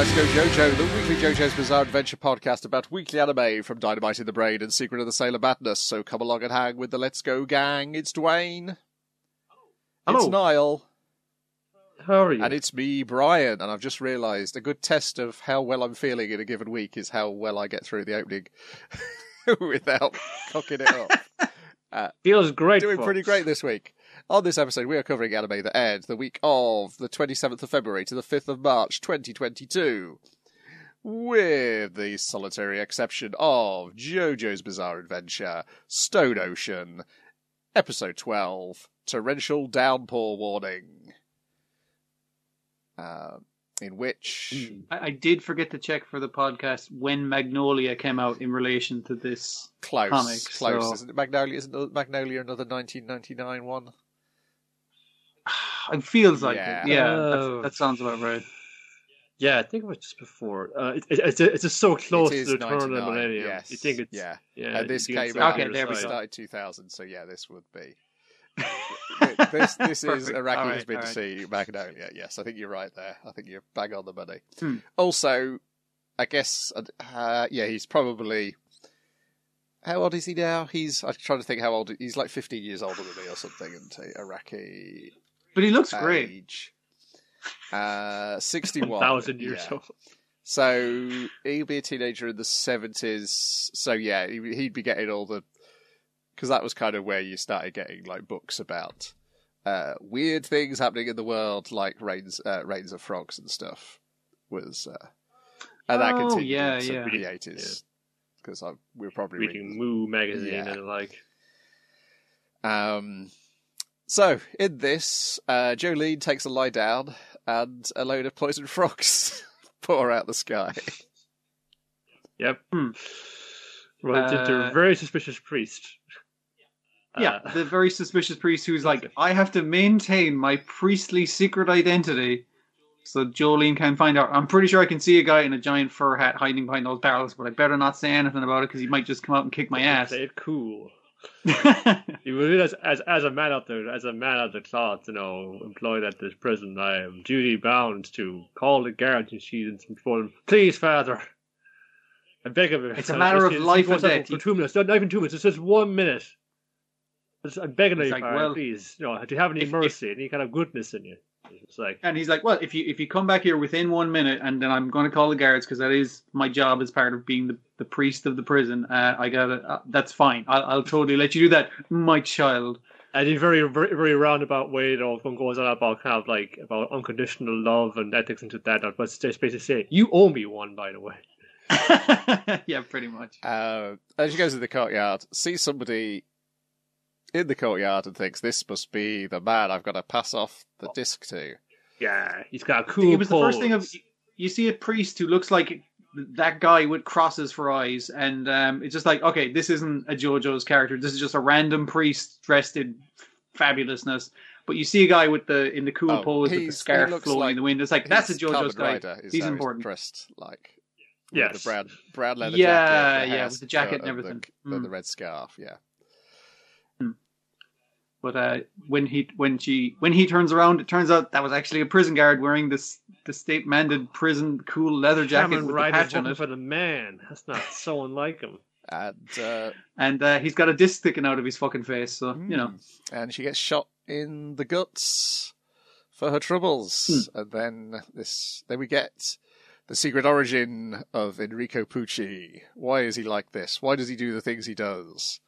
Let's Go JoJo, the weekly JoJo's Bizarre Adventure podcast about weekly anime from Dynamite in the Brain and Secret of the Sailor Madness. So come along and hang with the Let's Go gang. It's Dwayne. Hello. It's Niall. How are you? And it's me, Brian. And I've just realised a good test of how well I'm feeling in a given week is how well I get through the opening without cocking it up. Feels great. Doing folks. pretty great this week. On this episode, we are covering anime that aired the week of the 27th of February to the 5th of March 2022. With the solitary exception of JoJo's Bizarre Adventure, Stone Ocean, Episode 12, Torrential Downpour Warning. Uh, in which. I, I did forget to check for the podcast when Magnolia came out in relation to this. Close. comic, close. so- Isn't it Magnolia? Isn't Magnolia another 1999 one? It feels like Yeah. it. Yeah, Oh. that's, that sounds about right. Yeah, I think it was just before. Uh, it, it, it's, it's just so close it to the turn of the 99, millennium. Yes. You think it's yeah. yeah. and this came say out. Okay, there we it side. started 2000, so yeah, this would be. this this is Perfect. Araki All has right, been all to right. see Magnolia. Yes, I think you're right there. I think you're bang on the money. Hmm. Also, I guess, uh, yeah, he's probably. How old is he now? He's. I'm trying to think how old. He's like 15 years older than me or something, isn't he? Araki But he looks great. age. Uh, 61. thousand years yeah. old. So he'll be a teenager in the seventies. So yeah, he- he'd be getting all the because that was kind of where you started getting like books about uh, weird things happening in the world, like rains, uh, rains of frogs and stuff. Was uh, and that Oh, continued yeah, into yeah. the eighties because we were probably Reading reading. Moo magazine Yeah. and like. Um, so in this, uh, Jolyne takes a lie down, and a load of poisoned frogs pour out the sky. Yep. Hmm. Runs into Uh, a very suspicious priest. Yeah, Uh, the very suspicious priest who's like, I have to maintain my priestly secret identity. So Jolyne can find out. I'm pretty sure I can see a guy in a giant fur hat hiding behind those barrels, but I better not say anything about it because he might just come out and kick my ass. Play it cool. You will realize, as as a man of the as a man of the cloth, you know, employed at this prison, I am duty bound to call the guard and see them before them. Please, Father, I beg of you. It's a matter of It's- life it's or death. For two minutes, not not even two minutes. It's just one minute. I'm begging It's you, like, Father, well, please. You know, do you have any if- if- mercy, any kind of goodness in you? It's like, And he's like, "Well, if you if you come back here within one minute, and then I'm going to call the guards because that is my job as part of being the, the priest of the prison. Uh, I got to uh, That's fine. I'll, I'll totally let you do that, my child." and in very, very, very roundabout way, you know, one goes on about kind of like about unconditional love and ethics and that. But it's just basically saying, you owe me one, by the way. yeah, pretty much. Uh, as she goes to the courtyard, see somebody in the courtyard and thinks this must be the man I've got to pass off the disc to. Yeah, he's got a cool. it was the first thing of you see a priest who looks like that guy with crosses for eyes, and um, it's just like, okay, this isn't a JoJo's character. This is just a random priest dressed in fabulousness. But you see a guy with the in the cool Oh, pose with the scarf flowing like- in the wind. It's like that's a His JoJo's guy. Rider is He's how important. dressed like yeah, the brown brown leather Yeah, jacket, the yeah, with the jacket and everything. the, the, Mm. red scarf. Yeah, But uh, when he when she when he turns around, it turns out that was actually a prison guard wearing this the state mandated prison cool leather jacket Kamen with the Rider's patch on it. for the man. That's not so unlike him. and uh, and uh, he's got a disc sticking out of his fucking face. So you know, mm, and she gets shot in the guts for her troubles, Hmm. and then this then we get the secret origin of Enrico Pucci. Why is he like this? Why does he do the things he does?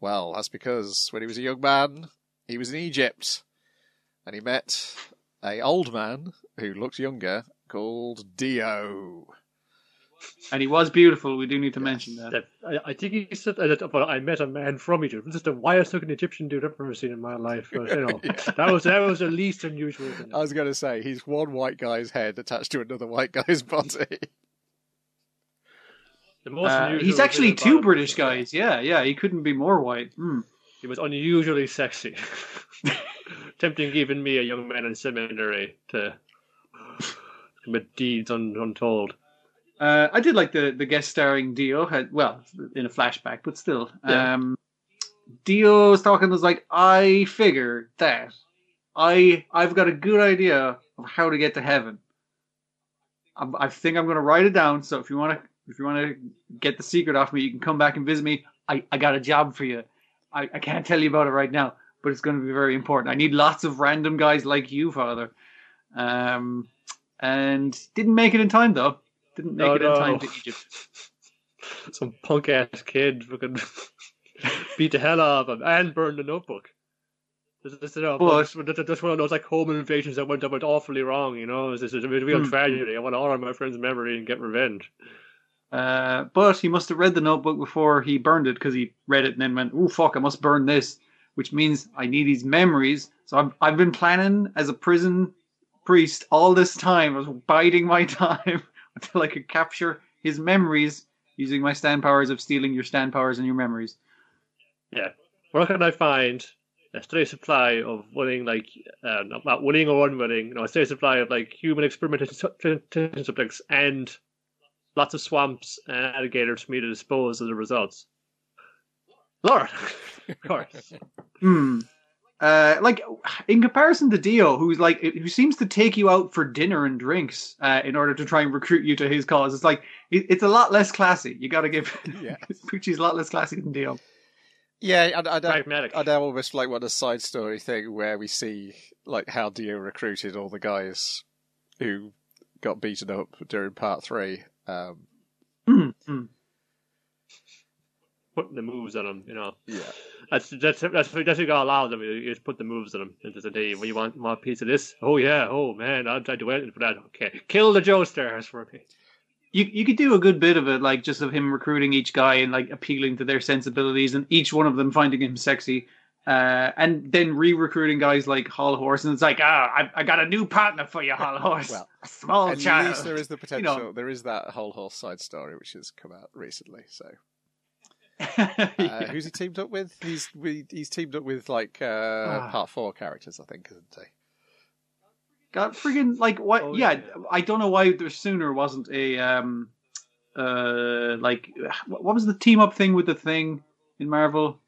Well, that's because when he was a young man, he was in Egypt, and he met a old man who looked younger called Dio. and he was beautiful. We do need to mention that. That, I, I think he said uh, that, but I met a man from Egypt. This is the wildest looking Egyptian dude I've ever seen in my life. But, you know, that was that was the least unusual. Thing. I was going to say he's one white guy's head attached to another white guy's body. The most Uh, he's actually two British guys. Yeah, yeah. He couldn't be more white. Hmm. He was unusually sexy, tempting even me, a young man in seminary, to commit deeds un, untold. Uh, I did like the the guest starring Dio. Had well in a flashback, but still. Yeah. Um, Dio was talking was like, I figure that I I've got a good idea of how to get to heaven. I, I think I'm going to write it down. So if you want to, if you want to get the secret off me, you can come back and visit me. I, I got a job for you. I, I can't tell you about it right now, but it's going to be very important. I need lots of random guys like you, Father. Um, and didn't make it in time though. Didn't make it in no. time to Egypt. Some punk ass kid fucking beat the hell out of him and burned the notebook. This, you know, But- one of those like home invasions that went that went awfully wrong. You know, this is a real Hmm. tragedy. I want to honor my friend's memory and get revenge. Uh, but he must have read the notebook before he burned it because he read it and then went, "Oh fuck, I must burn this," which means I need his memories. So I've I've been planning as a prison priest all this time. I was biding my time until I could capture his memories using my stand powers of stealing your stand powers and your memories. Yeah. Where can I find a steady supply of winning, like, uh, not, winning or unwinning, you know, a steady supply of, like, human experimentation subjects and lots of swamps and alligators for me to dispose of the results? Lord, of course. Hmm. Uh, like in comparison to Dio, who's like who seems to take you out for dinner and drinks uh, in order to try and recruit you to his cause. It's like it, it's a lot less classy. You got to give Yeah. Pucci's a lot less classy than Dio. Yeah, I, I, don't, Pragmatic. I don't almost like want a side story thing where we see like how Dio recruited all the guys who got beaten up during part three. Um, Hmm, hmm. Putting the moves on them, you know. yeah, That's that's that's that's what you got to allow them. You just put the moves on them. And just say, "Well, you want more a piece of this? Oh yeah, oh man, I'll try to do anything for that. Okay, kill the Joestars for me. You you could do a good bit of it, like just of him recruiting each guy and like appealing to their sensibilities, and each one of them finding him sexy. Uh, and then re-recruiting guys like Hol Horse, and it's like, ah, I, I got a new partner for you, Hol Horse. Well, a small at child. least there is the You potential. know. There is that Hol Horse side story which has come out recently. So, uh, who's he teamed up with? He's we, he's teamed up with like uh, Ah. part four characters, I think, isn't he? God friggin' like what? Oh, yeah, yeah. I don't know why there sooner wasn't a um, uh, like what what was the team up thing with the thing in Marvel?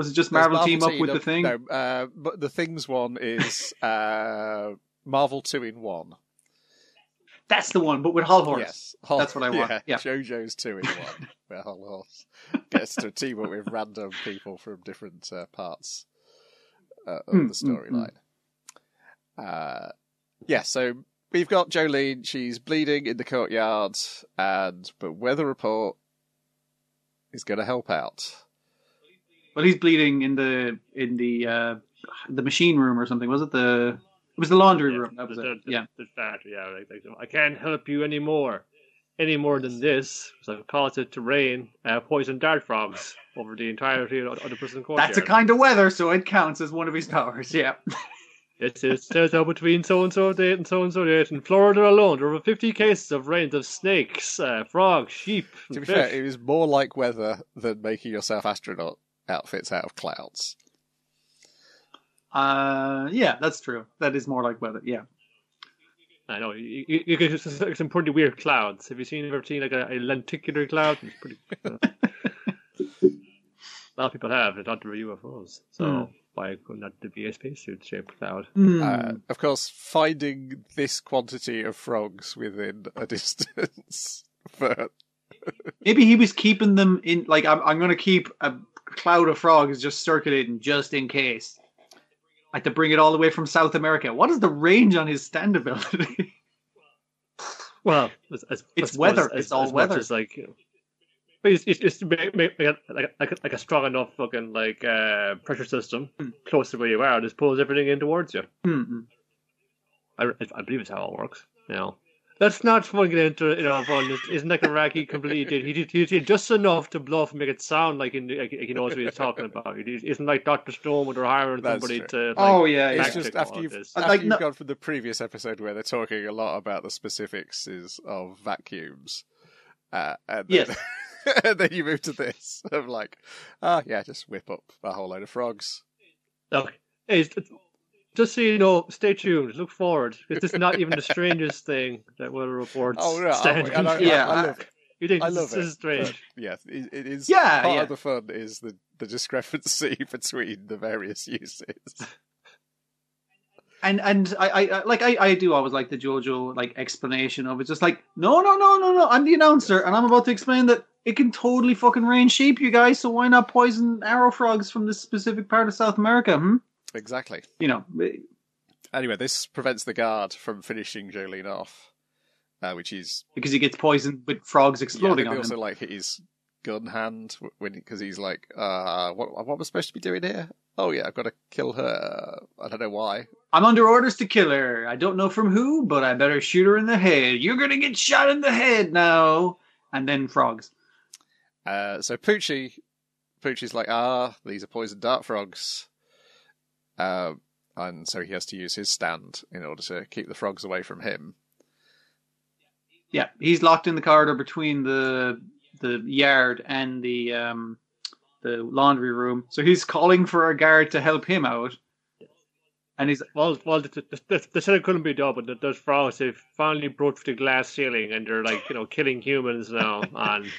Was it just Marvel, team up teamed with the thing? No, uh, but the things one is uh, Marvel two in one. That's the one, but with Hol Horse. Yes, Hol- That's what I want, yeah. JoJo's two in one, where Hol Horse gets to team up with random people from different uh, parts uh, of Mm, the mm, storyline. Uh, yeah, so we've got Jolyne. She's bleeding in the courtyard, and but weather report is going to help out. Well, he's bleeding in the in the uh, the machine room or something. Was it the? It was the laundry room. That was the, it. the, Yeah. the fact, yeah. Like, like, I can't help you anymore, any more than this, because I've caused it to rain uh, poison dart frogs over the entirety of, of the prison courtyard. That's a kind of weather, so it counts as one of his powers. Yeah. It, it says now between so and so date and so and so date. In Florida alone, there were 50 cases of rains of snakes, uh, frogs, sheep, To be fish. fair, it was more like weather than making yourself astronaut outfits out of clouds. Uh, yeah, that's true. That is more like weather. Yeah. I know you, you, you get some some pretty weird clouds. Have you seen ever seen like a, a lenticular cloud? It's pretty. uh, a lot of people have. They thought they were UFOs. So Hmm. why couldn't that be a spacesuit shaped cloud? Hmm. Uh, of course, finding this quantity of frogs within a distance for Maybe he was keeping them in. Like, I'm, I'm going to keep a cloud of frogs is just circulating just in case. I had to bring it all the way from South America. What is the range on his stand ability? Well, It's I weather. As, It's all as weather. Like, but it's, it's, it's make, make, make like, like, a, like a strong enough fucking like uh, pressure system Hmm. close to where you are, just pulls everything in towards you. Hmm. I, I believe it's how it works. You know, let's not fucking get into you know fun. Isn't that Araki completely did? He did, he did just enough to bluff and make it sound like he, like he knows what he's talking about. He isn't like Doctor Stone when they're hiring That's somebody true. to. Like, Oh, yeah, yeah. It's just after you've this. After like, you've no- gone from the previous episode where they're talking a lot about the specifics is of vacuums, uh, and then, Yes. and then you move to this of like, ah, yeah, just whip up a whole load of frogs. Look, hey, it's- just so you know, stay tuned. Look forward. This is not even the strangest thing that weather reports. Oh, no, stand I, and I, Yeah, I, I I- love, you think I this, love this it. is strange? but yeah, it, it is. Yeah, part yeah. of the fun is the the discrepancy between the various uses. and and I, I I- like I, I do always like the JoJo like explanation of it. Just like no no no no no, I'm the announcer and I'm about to explain that it can totally fucking rain sheep, you guys. So why not poison arrow frogs from this specific part of South America? Hmm? Exactly. You know, Anyway, this prevents the guard from finishing Jolyne off, uh, which is because he gets poisoned with frogs yeah, exploding they on also him. like his gun hand when because he's like, uh, what what am I supposed to be doing here? Oh yeah, I've got to kill her. I don't know why. I'm under orders to kill her. I don't know from who, but I better shoot her in the head. You're gonna get shot in the head now. And then frogs. Uh, so Pucci, Pucci's like, ah, these are poisoned dart frogs. Uh, and so he has to use his stand in order to keep the frogs away from him. Yeah, he's locked in the corridor between the the yard and the um the laundry room. So he's calling for a guard to help him out. And he's Well, well, the, the, the, they said it couldn't be done, but those frogs they've finally broke through the glass ceiling and they're like you know killing humans now on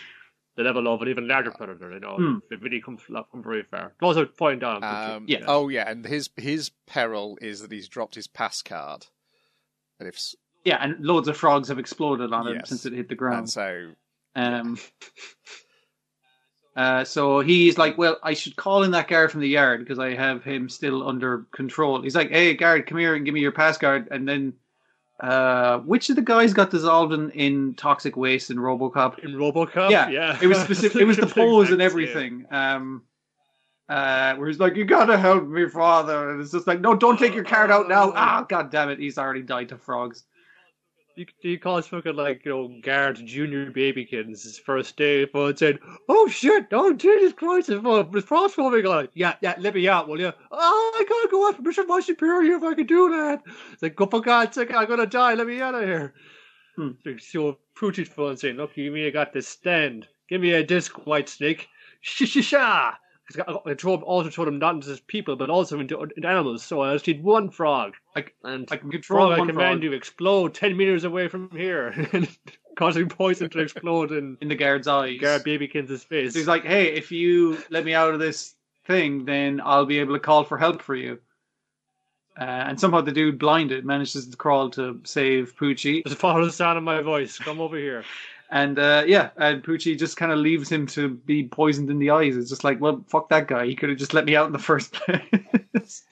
the level of an even larger predator. You know, Hmm. they've really come, come very far. Also, point down. Um, Yeah. Oh yeah, and his his peril is that he's dropped his pass card, and if yeah, and loads of frogs have exploded on him Yes. since it hit the and ground. so Um Uh, so he's like, well, I should call in that guard from the yard because I have him still under control. He's like, hey, guard, come here and give me your pass card. And then, uh, which of the guys got dissolved in, in toxic waste in RoboCop? in RoboCop, yeah, yeah, it was specific. It was the pose and everything. Um, uh, where he's like, "You gotta help me, father," and it's just like, "No, don't take your card out now." Ah, god damn it, he's already died to frogs. You, you call fucking like you know guard junior baby kid? His first day. But saying oh shit oh Jesus Christ it's it's frost forming on it yeah yeah let me out will you oh I gotta go after Bishop my superior if I can do that. It's like go for God's sake I'm gonna die. Let me out of here. Hmm. so Pucci's phone saying look you me I got this stand. Give me a disc white snake sha sha sha I told, also told him not into people, but also into, into animals. So I just need one frog. Like, and I can control frog I command frog you explode 10 meters away from here, causing poison to explode in in the guard's eyes. Garrett Babykins' face. So he's like, "Hey, if you let me out of this thing, then I'll be able to call for help for you." Uh, and somehow the dude blinded manages to crawl to save Pucci, Just follow the sound of my voice. Come over here. and uh, yeah, and Pucci just kind of leaves him to be poisoned in the eyes. It's just like, well, fuck that guy. He could have just let me out in the first place.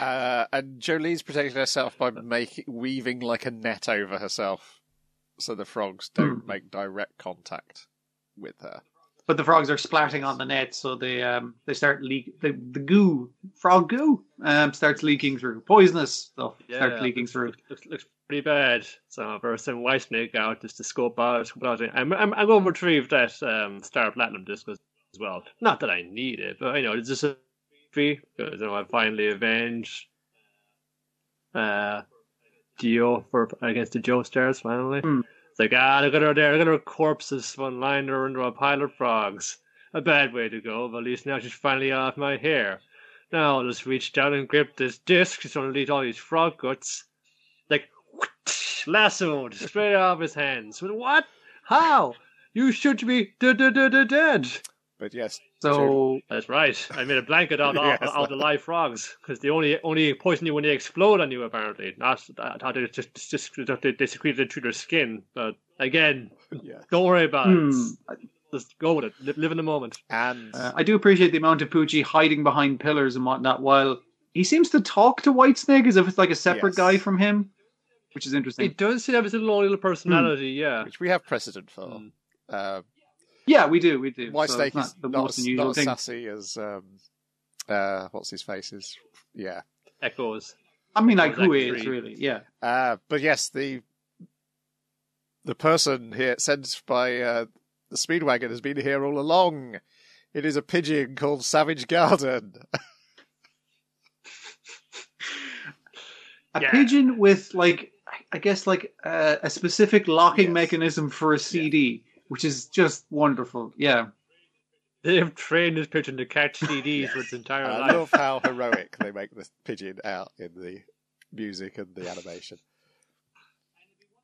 uh, and Jolyne's protecting herself by making weaving like a net over herself, so the frogs don't Hmm. make direct contact with her. but the frogs are splatting on the net, so they um they start leak the the goo frog goo um starts leaking through poisonous stuff starts leaking looks, through. Looks, looks pretty bad. So for some white snake out just to scope out. out. I'm, I'm, I'm going to retrieve that um, Star Platinum disc as well. Not that I need it, but I know it's just a fee because you know I finally avenged uh Dio for against the Joestars finally. Hmm. It's like ah, look at her there, look at her corpses one lying there under a pile of frogs. A bad way to go, but at least now she's finally off my hair. Now I'll just reach down and grip this disc. She's going to eat all these frog guts. Like, lassoed straight off his hands. But what? How? You should be dead. But yes, So That's right. I made a blanket out of, Yes. out of the live frogs because they only only poison you when they explode on you. Apparently, not I thought they just just they, they secreted it through their skin. But again, yeah, don't worry about hmm, it. Just go with it. Live, live in the moment. and uh, I do appreciate the amount of Pucci hiding behind pillars and whatnot while he seems to talk to Whitesnake as if it's like a separate Yes. guy from him, which is interesting. It does have its little, little personality. Yeah. which we have precedent for. Mm. Uh, yeah, we do, we do. White So Snake it's not is the not, as- unusual not as thing. sassy as um, uh, what's his face is. Yeah, Echoes. I mean, like Or who like is three. really? Yeah. uh, but yes, the the person here sent by uh, the Speedwagon has been here all along. It is a pigeon called Savage Garden. A Yeah. pigeon with like, I guess like uh, a specific locking Yes. mechanism for a CD, which is just wonderful. Yeah. They've trained this pigeon to catch CDs for its entire I life. I love how heroic they make the pigeon out in the music and the animation.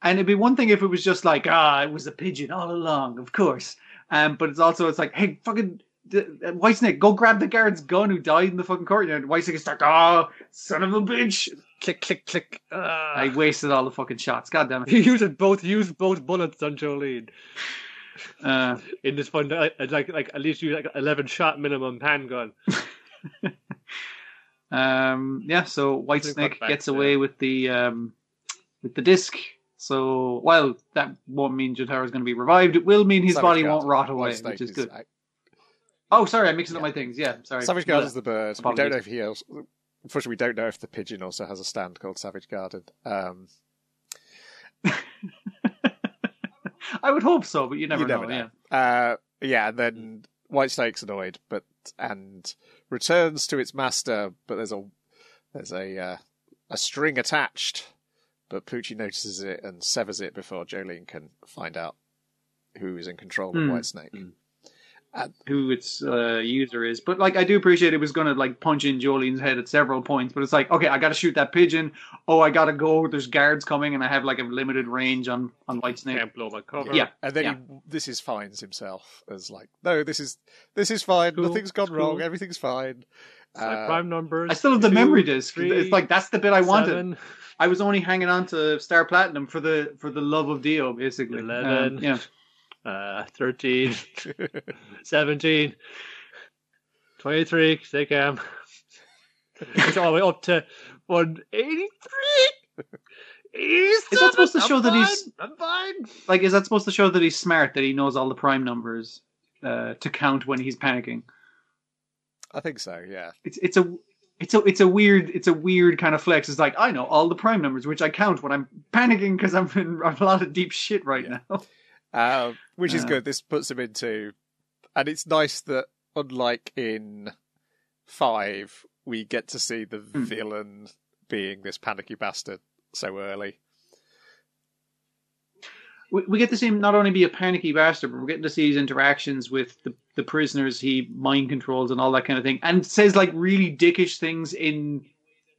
And it'd be one thing if it was just like, ah, it was a pigeon all along, of course. Um, but it's also it's like, hey, fucking uh, Whitesnake, go grab the guard's gun who died in the fucking courtyard. Whitesnake is like, oh, son of a bitch. click, click, click. Uh, I wasted all the fucking shots. God damn it. he used both used both bullets on Jolyne Uh, in this one. Like like, like at least use like eleven shot minimum handgun. um, yeah, so White Snake gets away with the um, with the disc. So while that won't mean Jotaro is going to be revived, it will mean his Savage body won't rot away, which is good. Oh, sorry, I'm mixing up my things. Yeah, sorry. Savage Guard is the bird. We don't know if he else. Unfortunately, we don't know if the pigeon also has a stand called Savage Garden. Um, I would hope so, but you never, you never know. know. Uh, yeah, and then White Snake's annoyed, but and returns to its master, but there's a there's a uh, a string attached. But Pucci notices it and severs it before Jolyne can find out who is in control of Hmm. White Snake. Yeah, who its uh, user is. But like, I do appreciate it was going to like punch in Jolyne's head at several points. But it's like, okay, I got to shoot that pigeon. Oh, I got to go. There's guards coming, and I have like a limited range on on White Snake. Can't blow my cover. Yeah. And then Yeah. he, this is finds himself as like, no, this is this is fine. Cool, Nothing's gone it's wrong. Everything's fine. It's like Uh, prime numbers. I still have the two, memory disc. three, it's like that's the bit I wanted. seven. I was only hanging on to Star Platinum for the for the love of Dio, basically. Um, Eleven. yeah. Uh, 13, 17, 23, stay calm. It's all the way up to 183. Is that supposed to show that he's- I'm fine. Like, is that supposed to show that he's smart? That he knows all the prime numbers uh, to count when he's panicking? I think so. Yeah. it's it's a it's a it's a weird it's a weird kind of flex. It's like I know all the prime numbers, which I count when I'm panicking because I'm in a lot of deep shit right Yeah. now. Um, which is Yeah. good. This puts him into, and it's nice that unlike in five, we get to see the Hmm. villain being this panicky bastard so early. We, we get to see him not only be a panicky bastard, but we're getting to see his interactions with the, the prisoners he mind controls and all that kind of thing, and says like really dickish things in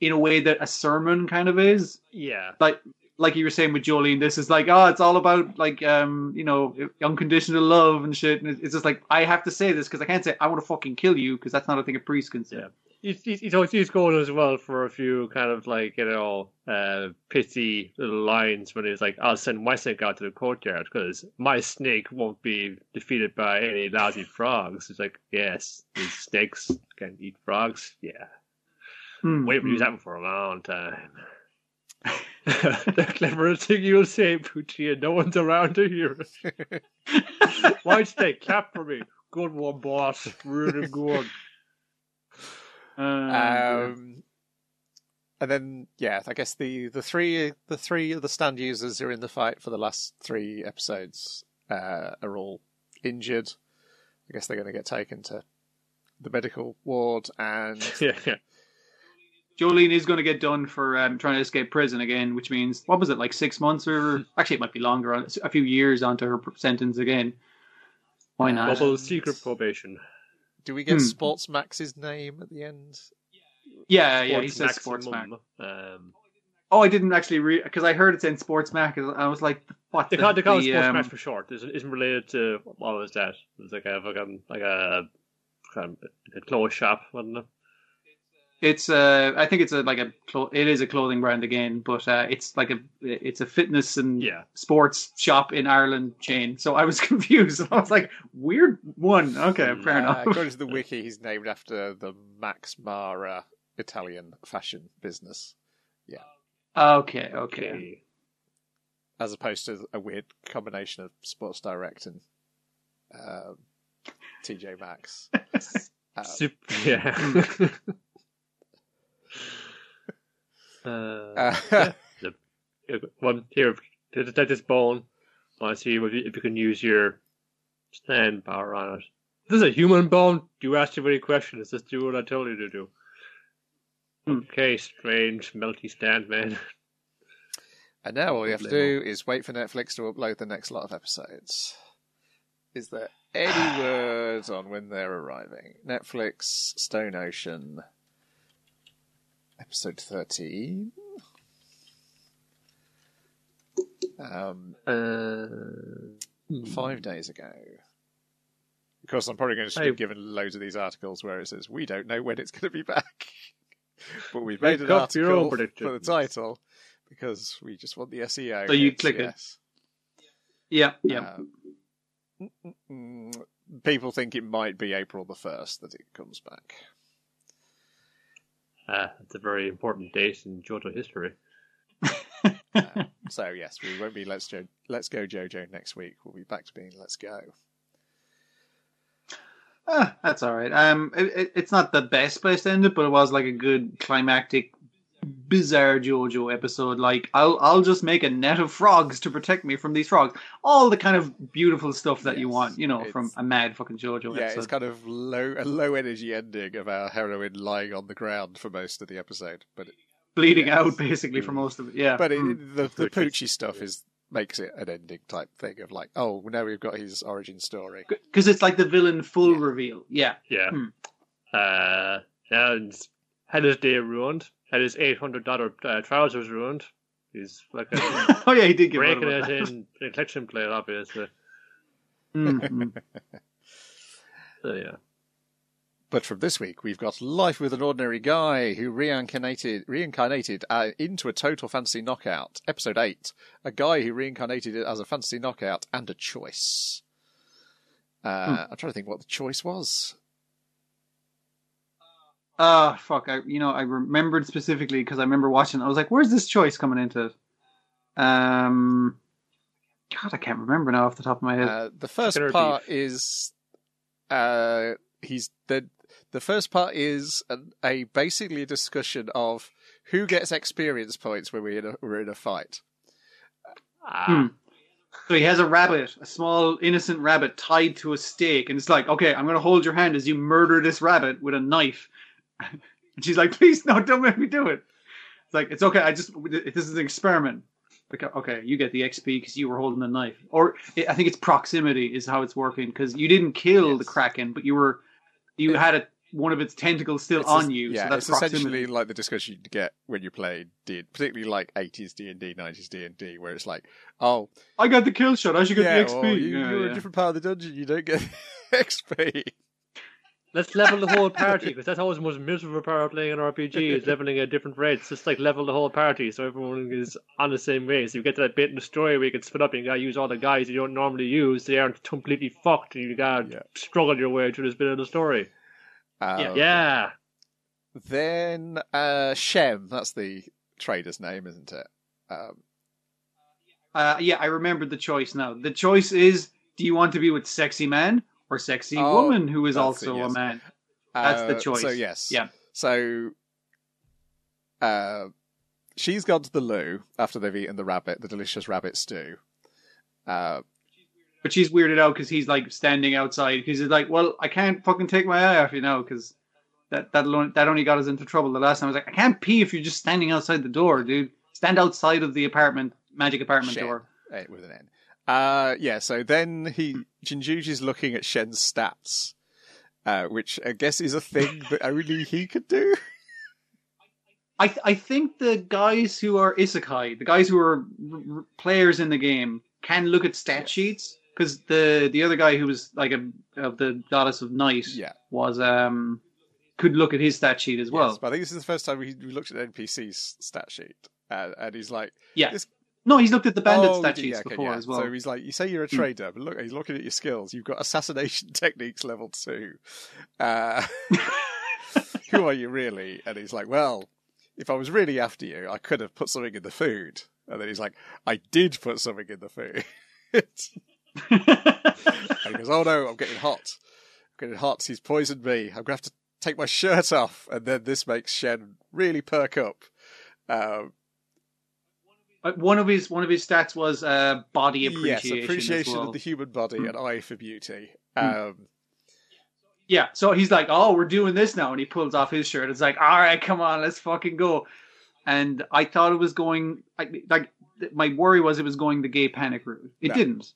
in a way that a sermon kind of is. Yeah. Like like you were saying with Jolyne, this is like oh, it's all about like um you know unconditional love and shit, and it's- it's just like I have to say this because I can't say I want to fucking kill you because that's not a thing a priest can say. Yeah. He's, he's, he's always- as well for a few kind of like, you know, uh, pithy little lines when he's like, I'll send my snake out to the courtyard because my snake won't be defeated by any lousy frogs. It's like, yes, these snakes can eat frogs. Yeah. Hmm, Wait, we hmm. that for a long time. The cleverest thing you'll say, Pucci, and no one's around to hear it. White snake, clap for me. Good one, boss. Really good. Uh, Um, and then, yeah, I guess the, the three the three of the stand users who are in the fight for the last three episodes uh, are all injured. I guess they're going to get taken to the medical ward, and yeah, yeah. Jolyne is going to get done for um, trying to escape prison again, which means what was it like six months or actually it might be longer, a few years onto her sentence again. Why not? Double secret probation. do we get Hmm. Sports Max's name at the end? Yeah, yeah, he says Sports Mac. Maximum. Um, Oh, I didn't actually read because I heard it saying Sports Mac. and I was like, what? they the- call, they call it Sports um, Max for short. It isn't related to what was that? It was like a fucking like a kind of a clothes shop, wasn't it? It's uh, I think it's a like a it is a clothing brand again, but uh, it's like a it's a fitness and Yeah. sports shop in Ireland chain. So I was confused. I was like, weird one. Okay, fair Uh, enough. according to the wiki, he's named after the Max Mara Italian fashion business, Yeah. Okay, okay. as opposed to a weird combination of Sports Direct and um, TJ Maxx. Uh, Sup- yeah. Uh, uh, yeah, one here to detect this bone. Want to see if you, if you can use your stand power on it. This is a human bone. Do you ask too many questions? Just do what I told you to do. Hmm. Okay, strange melty stand man. and now all we have to do is wait for Netflix to upload the next lot of episodes. Is there any word on when they're arriving? Netflix, Stone Ocean, episode 13. Um, Uh, five days ago. Of course, I'm probably going to be given loads of these articles where it says we don't know when it's going to be back, but we've made an up your own article for the title because we just want the SEO. So you click it. Yeah, yeah. Uh, mm, mm, mm. people think it might be April the first that it comes back. Uh, it's a very important date in JoJo history. Uh, so yes, we won't be Let's jo- Let's Go JoJo next week. We'll be back to being Let's Go. Ah, that's all right. Um, it, it, it's not the best place to end it, but it was like a good climactic, bizarre JoJo episode. Like, I'll I'll just make a net of frogs to protect me from these frogs. All the kind of beautiful stuff that you want, you know, from a mad fucking JoJo yeah, episode. it's kind of low a low energy ending of our heroine lying on the ground for most of the episode, but it, bleeding yes. out basically for most of it. Yeah, but it, Mm. the the Which is- Pucci stuff is makes it an ending type thing of like, oh, now we've got his origin story. because it's like the villain full Yeah. reveal. Yeah, Yeah. Hmm. Uh, and had his day ruined. Had his eight hundred dollar uh, trousers ruined. He's like a, oh yeah, he did give out breaking it that. in a collection plate, obviously. Mm, mm. So yeah. But from this week, we've got Life with an Ordinary Guy who reincarnated reincarnated uh, into a total fantasy knockout. Episode eight, a guy who reincarnated as a fantasy knockout and a choice. Uh, Hmm. I'm trying to think what the choice was. Ah, fuck! I you know I remembered specifically because I remember watching. I was like, "Where's this choice coming into it?" Um, God, I can't remember now off the top of my head. Uh, the first Chicken or part is uh, he's the the first part is a, a basically a discussion of who gets experience points when we're in a, we're in a fight. Ah, Hmm. So he has a rabbit, a small innocent rabbit tied to a stake, and it's like, okay, I'm going to hold your hand as you murder this rabbit with a knife. And she's like, please, no, don't make me do it. It's like, it's okay. I just this is an experiment. Like, okay, you get the XP because you were holding the knife, or I think it's proximity is how it's working because you didn't kill the kraken, but you were you had a, one of its tentacles still It's on es- you. Yeah, so that's it's proximity. essentially like the discussion you get when you play D, particularly like 80s D and D, 90s D and D, where it's like, oh, I got the kill shot. I should get yeah, the XP. you, Yeah, you're yeah. a different part of the dungeon, you don't get XP. Let's level the whole party because that's always the most miserable part of playing an RPG is leveling at different rates. Just like level the whole party so everyone is on the same rate. So you get to that bit in the story where you can split up and you gotta use all the guys you don't normally use. They aren't completely fucked and you gotta Yeah. struggle your way through this bit of the story. Um, Yeah. Then uh, Shen, that's the trader's name, isn't it? Um, Uh, yeah, I remembered the choice now. The choice is: do you want to be with sexy man or sexy Oh, woman who is also it, yes. a man? That's the uh, choice. So yes, Yeah. So, uh, she's gone to the loo after they've eaten the rabbit, the delicious rabbit stew. Uh, But she's weirded out because he's like standing outside. Because he's like, "Well, I can't fucking take my eye off you now because that that alone, that only got us into trouble the last time." I was like, "I can't pee if you're just standing outside the door, dude. Stand outside of the apartment, magic apartment Shen, door." with an N. Uh, yeah. So then he Jinguji's looking at Shen's stats, uh, which I guess is a thing that only he could do. I th- I think the guys who are isekai, the guys who are r- r- players in the game, can look at stat sheets because the the other guy who was like a of the goddess of night Yeah. was um could look at his stat sheet as well. Yes, but I think this is the first time we, we looked at NPC's stat sheet, uh, and he's like, yeah. this- No, he's looked at the bandit Oh, stat yeah, okay, before yeah. as well. So he's like, you say you're a Hmm. trader, but look, he's looking at your skills. You've got assassination techniques level two. Uh, who are you really? And he's like, well, if I was really after you, I could have put something in the food. And then he's like, I did put something in the food. and he goes, oh no, I'm getting hot. I'm getting hot. He's poisoned me. I'm going to have to take my shirt off. And then this makes Shen really perk up. Um, one of his one of his stats was uh, body appreciation. Yes, appreciation well. of the human body Hmm. and eye for beauty. Hmm. Um, Yeah, so he's like, "Oh, we're doing this now," and he pulls off his shirt. It's like, "All right, come on, let's fucking go." And I thought it was going like, like my worry was it was going the gay panic route. It No. didn't,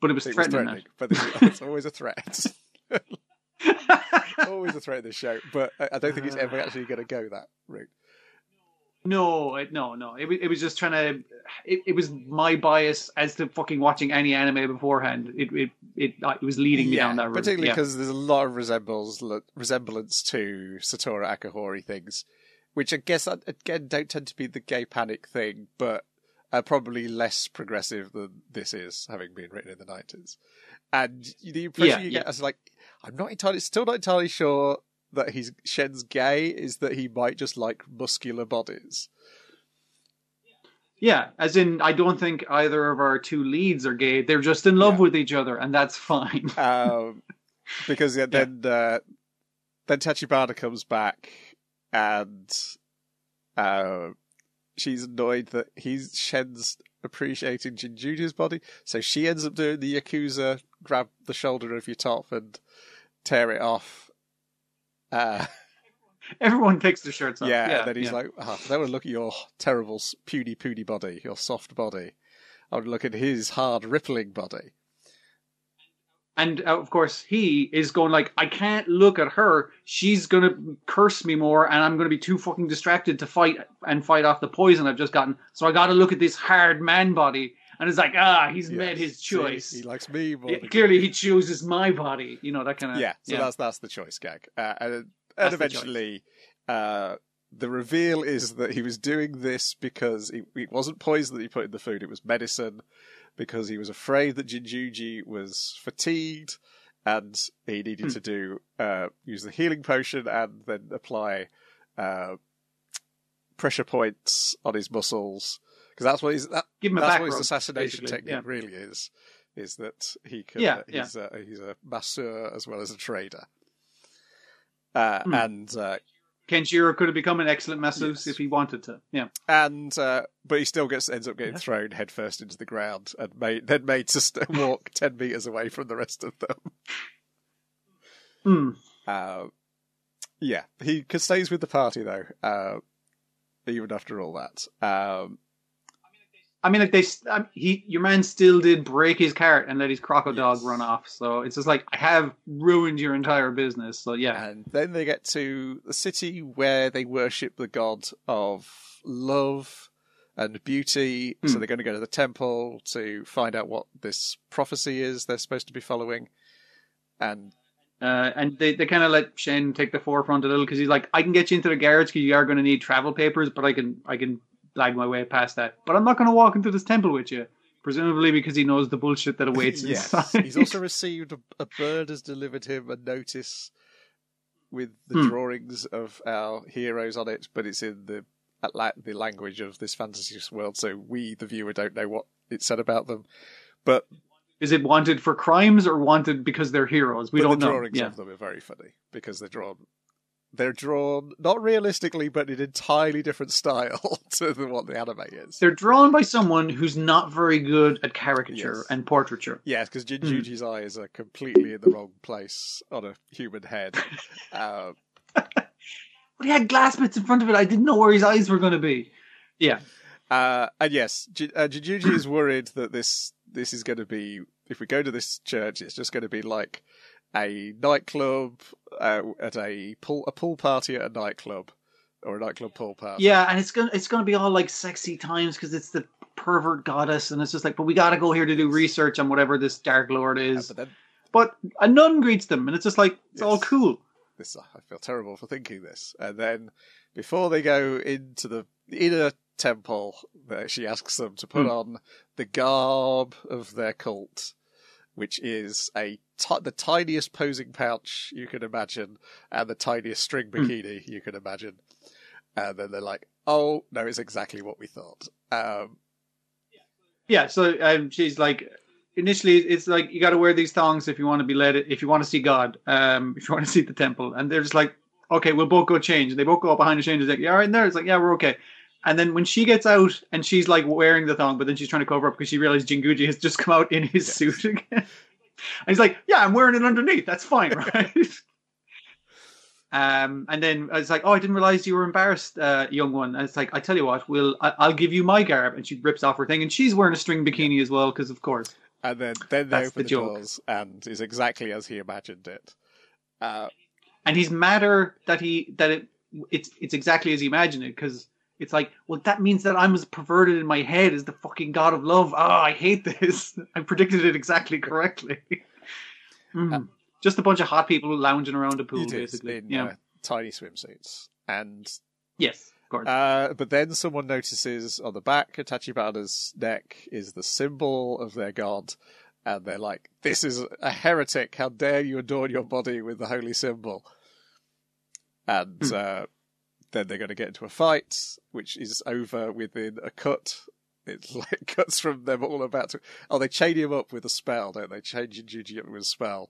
but it was it was threatening. threatening, but it's, always a threat. always a threat in this show, but I I don't think it's ever actually going to go that route. No, it, no, no. It, it was just trying to. It, it was my bias as to fucking watching any anime beforehand. It, it it it was leading me yeah, down that route. particularly yeah. because there's a lot of resembles resemblance to Satoru Akahori things, which I guess again don't tend to be the gay panic thing, but are probably less progressive than this is, having been written in the nineties. And the impression Yeah, you yeah. get is like, I'm not entirely, still not entirely sure that he's Shen's gay. Is that he might just like muscular bodies? Yeah, as in, I don't think either of our two leads are gay. They're just in love Yeah. with each other, and that's fine. um, because yeah, then uh, then Tachibana comes back and uh, she's annoyed that he's Shen's appreciating Jinguji's body, so she ends up doing the yakuza grab the shoulder of your top and tear it off. Uh, Everyone takes their shirts off. yeah, Yeah, and then he's yeah. like, oh, "I want to look at your terrible s- puny puny body, your soft body. I would look at his hard rippling body." and uh, of course he is going like, I can't look at her. She's gonna curse me more, and I'm gonna be too fucking distracted to fight and fight off the poison I've just gotten. So I got to look at this hard man body, and it's like, ah, he's Yes, made his see, choice. he likes me more. Yeah, than clearly, he chooses my body. You know that kind of yeah, so that's that's the choice gag, uh, and, and That's the eventually, uh, the reveal is that he was doing this because it, it wasn't poison that he put in the food; it was medicine, because he was afraid that Jinguji was fatigued, and he needed Hmm. to do uh, use the healing potion and then apply uh, pressure points on his muscles because that's what he's that, Give him a that's what his assassination technique yeah. really is. Is that he can? Yeah, uh, yeah. he's a he's a masseur as well as a trader. Uh, Hmm. And uh, Kenshiro could have become an excellent masseuse Yes. if he wanted to. Yeah. and uh, but he still gets ends up getting Yeah. thrown headfirst into the ground and made then made to st- walk ten meters away from the rest of them. Hmm. Uh, yeah, he stays with the party though, uh, even after all that. Um, I mean, like they, um, he, your man still did break his cart and let his crocodile Yes. run off. So it's just like I have ruined your entire business. So yeah, And then they get to the city where they worship the god of love and beauty. So Hmm. they're going to go to the temple to find out what this prophecy is they're supposed to be following. And uh, and they, they kind of let Shen take the forefront a little because he's like, I can get you into the garage because you are going to need travel papers, but I can I can blag my way past that. But I'm not going to walk into this temple with you. Presumably because he knows the bullshit that awaits yes, inside. he's also received a, a bird has delivered him a notice with the Hmm. drawings of our heroes on it, but it's in the at the language of this fantasy world, so we, the viewer, don't know what it said about them. But Is it wanted for crimes or wanted because they're heroes? We don't the know. drawings Yeah. of them are very funny because they're drawn. They're drawn not realistically, but in entirely different style to the, what the anime is. They're drawn by someone who's not very good at caricature Yes. and portraiture. Yes, because Hmm. Jinguji's eyes are completely in the wrong place on a human head. uh, But he had glass bits in front of it. I didn't know where his eyes were going to be. Yeah. Uh, and yes, J- uh, Jinjuji is worried that this this is going to be if we go to this church, it's just going to be like a nightclub uh, at a pool a pool party at a nightclub or a nightclub pool party. Yeah, and it's gonna it's gonna be all like sexy times because it's the pervert goddess, and it's just like, but we got to go here to do research on whatever this dark lord Uh, is. but then But a nun greets them, and it's just like it's all cool. this I feel terrible for thinking this. And then before they go into the inner temple, uh, she asks them to put Hmm. on the garb of their cult, which is a the tiniest posing pouch you can imagine and the tiniest string Hmm. bikini you can imagine. And then they're like, "Oh no, it's exactly what we thought." Um, Yeah, so um, she's like, initially it's like you got to wear these thongs if you want to be led, if you want to see God, um, if you want to see the temple, and they're just like, okay, we'll both go change, and they both go up behind the change. Like, yeah, all right, and there, it's like, yeah, we're okay. And then when she gets out and she's like wearing the thong, but then she's trying to cover up because she realized Jinguji has just come out in his Yes. suit again. And he's like, yeah, I'm wearing it underneath. That's fine, right? Um, and then it's like, oh, I didn't realize you were embarrassed, uh, young one. And it's like, I tell you what, we'll, I, I'll give you my garb. And she rips off her thing, and she's wearing a string bikini as well, because of course. and then then they open the the, doors and is exactly as he imagined it. Uh, And he's madder that he that it it's it's exactly as he imagined it, because it's like, well, that means that I'm as perverted in my head as the fucking god of love. Oh, I hate this. I predicted it exactly correctly. Mhm. Just a bunch of hot people lounging around a pool, basically. in yeah. uh, tiny swimsuits. And yes, uh, but then someone notices on the back of Tachibana's neck is the symbol of their god, and they're like, "This is a heretic! How dare you adorn your body with the holy symbol?" And Hmm. uh, then they're going to get into a fight, which is over within a cut. It like cuts from them all about to. Oh, they chain him up with a spell, don't they? Change Jinguji up with a spell,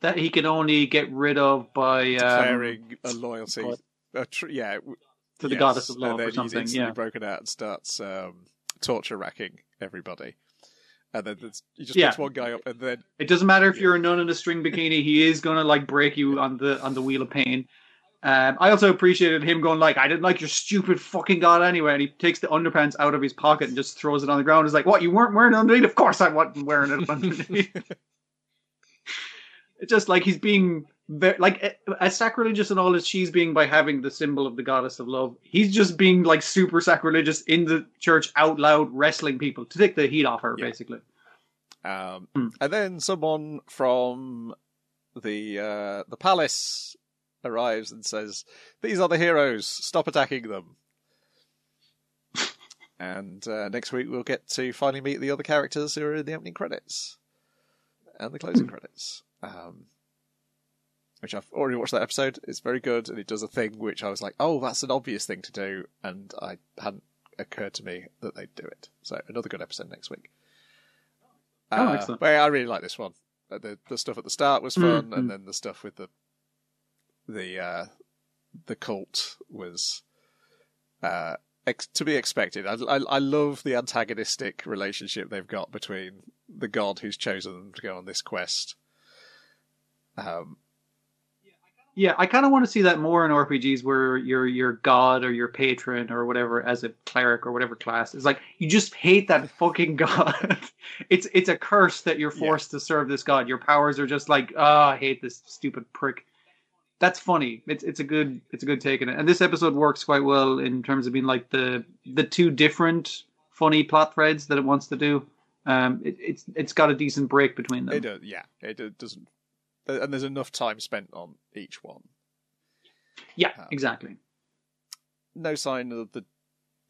that he can only get rid of by um, a loyalty. A tr- yeah, to the yes, goddess of love or he's something. instantly Yeah. broken out and starts um, torture racking everybody. And then he just Yeah. picks one guy up, and then It doesn't matter if you're a nun in a string bikini; he is gonna like break you on the on the wheel of pain. Um, I also appreciated him going like, "I didn't like your stupid fucking god anyway," and he takes the underpants out of his pocket and just throws it on the ground. He's like, "What? You weren't wearing it underneath? Of course I wasn't wearing it underneath." it's just like he's being very, like as sacrilegious and all as she's being by having the symbol of the goddess of love. He's just being like super sacrilegious in the church out loud, wrestling people to take the heat off her, Yeah. basically. um, Hmm. and then someone from the uh, the palace arrives and says, "These are the heroes. Stop attacking them." and uh, next week we'll get to finally meet the other characters who are in the opening credits and the closing credits. Um, which I've already watched that episode. It's very good, and it does a thing which I was like, "Oh, that's an obvious thing to do," and I hadn't occurred to me that they'd do it. So another good episode next week. Oh, Uh, excellent. But yeah, I really like this one. Uh, The the stuff at the start was fun, Mm, and then the stuff with the the uh, the cult was uh, ex- to be expected. I, I I love the antagonistic relationship they've got between the god who's chosen them to go on this quest. Um, Yeah, I kind of want to see that more in RPGs where your your god or your patron or whatever as a cleric or whatever class is like you just hate that fucking god. it's it's a curse that you're Yeah. forced to serve this god. Your powers are just like, oh, I hate this stupid prick. That's funny. It's it's a good it's a good take on. And this episode works quite well in terms of being like the the two different funny plot threads that it wants to do. Um, it, it's it's got a decent break between them. it does, yeah, it do- doesn't, and there's enough time spent on each one. yeah, Um, exactly. no sign of the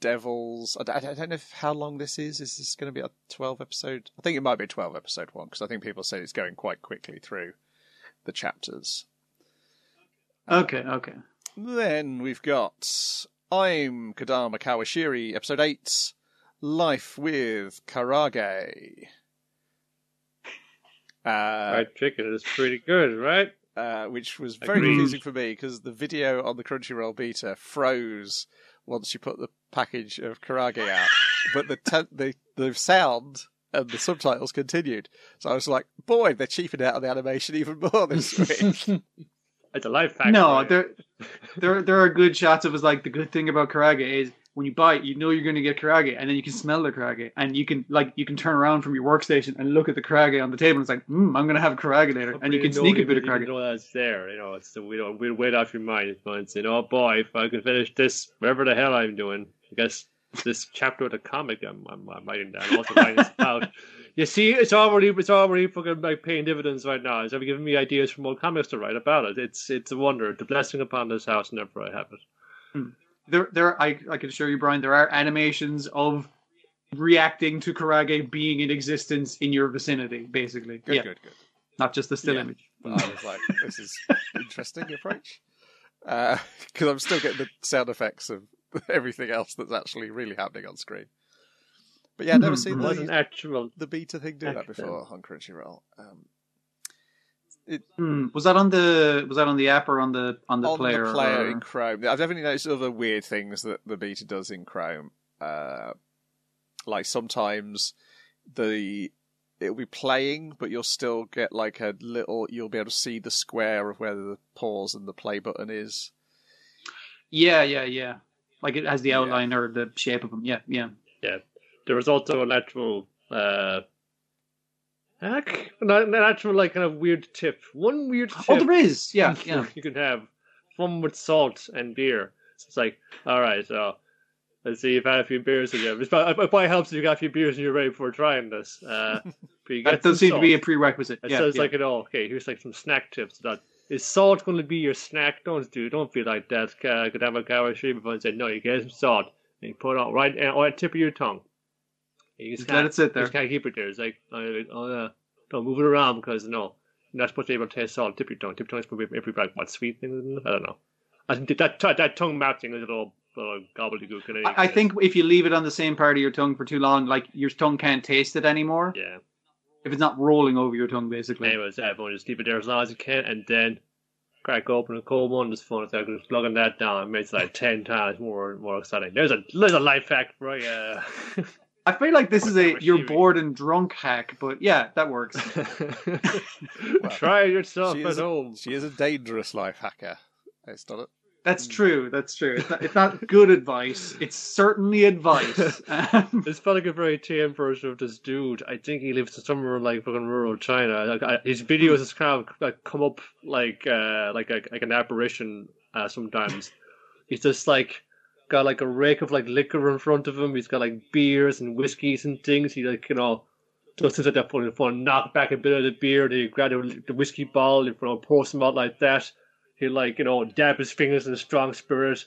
devils. I, don't- I don't know if, how long this is. Is this going to be a twelve episode? I think it might be a twelve episode one because I think people say it's going quite quickly through the chapters. Okay, okay. Then we've got I'm Kodama Kawashiri, episode eight, Life with Karage. Uh, Fried chicken is pretty good, right? uh, which was very Agreed. confusing for me because the video on the Crunchyroll beta froze once you put the package of karage out, but the te- the the sound and the subtitles continued. So I was like, "Boy, they're cheaping out on the animation even more this week." It's a life hack. No, there, there, there are good shots of us. Like the good thing about karage is when you bite, you know you're going to get karage, and then you can smell the karage, and you can like you can turn around from your workstation and look at the karage on the table. And it's like, mm, I'm going to have karage later, and you can sneak a bit of You karage. know that's there. You know, it's the we don't we'll wait off your mind. It's saying, "Oh boy, if I can finish this, whatever the hell I'm doing, I guess this chapter of the comic I'm, I'm, I'm writing down. Also writing this out. You see, it's already it's already fucking like paying dividends right now. It's already giving me ideas for more comics to write about it. It's it's a wonder. The blessing upon this house, and therefore I have it. Hmm. There, there, I, I can assure you, Brian, there are animations of reacting to karage being in existence in your vicinity, basically. Good, yeah, good, good. not just the still Yeah. image. But I was like, "This is interesting approach," uh, because I'm still getting the sound effects of everything else that's actually really happening on screen. But yeah, I've never Mhm. seen It an the, actual. the beta thing do that before on Crunchyroll. Um, Hmm. Was that on the was that on the app or on the on the on player? the player or- in Chrome. I've definitely noticed other weird things that the beta does in Chrome. Uh, like sometimes the it'll be playing, but you'll still get like a little. You'll be able to see the square of where the pause and the play button is. Yeah, yeah, yeah. Like it has the Yeah. outline or the shape of them. Yeah, yeah. Yeah. There was also an actual. Uh, an actual like kind of weird tip. One weird tip. Oh, there is. Yeah, yeah. you can have fun with salt and beer. So it's like, all right, so let's see, you've had a few beers in you. It probably, it helps if you got a few beers and you're ready before trying this. Uh, But you get That does seem to be a prerequisite. It Yeah, says yeah. like, you all. okay, here's like some snack tips. That is salt going to be your snack? Don't do. Don't feel like that. Uh, could have a guy cow stream. If said no, you get some salt and you put it on right uh, on the tip of your tongue. You Just can't- let it sit You there. just can't keep it there. It's like, oh, oh yeah, don't move it around because no, you're not supposed to be able to taste salt. Tip your tongue. Tip your tongue is supposed to be every like what sweet thing? I don't know. I think that that, that tongue mouth thing is a little, little gobbledygook. I, I think if you leave it on the same part of your tongue for too long, like your tongue can't taste it anymore. Yeah. If it's not rolling over your tongue, basically. Anyways, everyone just keep it there as long as you can, and then crack open a cold one. Just fun. It's like just plugging that down. It makes it like ten times more more exciting. There's a there's a life hack bro. Yeah. I feel like this is a Whatever you're bored and drunk hack, but yeah, that works. Try it yourself at a, home. she is a dangerous life hacker. It's not it. That's true. That's true. It's not, it's not good advice. It's certainly advice. Um, This felt like a very tame version of this dude. I think he lives somewhere in like fucking rural China. Like, I, his videos just kind of like come up like uh like like, like an apparition uh, sometimes. He's just like got like a rake of like liquor in front of him. He's got like beers and whiskeys and things. He like you know does things like that funny fun. Knock back a bit of the beer. Then he grab the, the whiskey bottle. You know, pour some out like that. He like you know dab his fingers in strong spirits,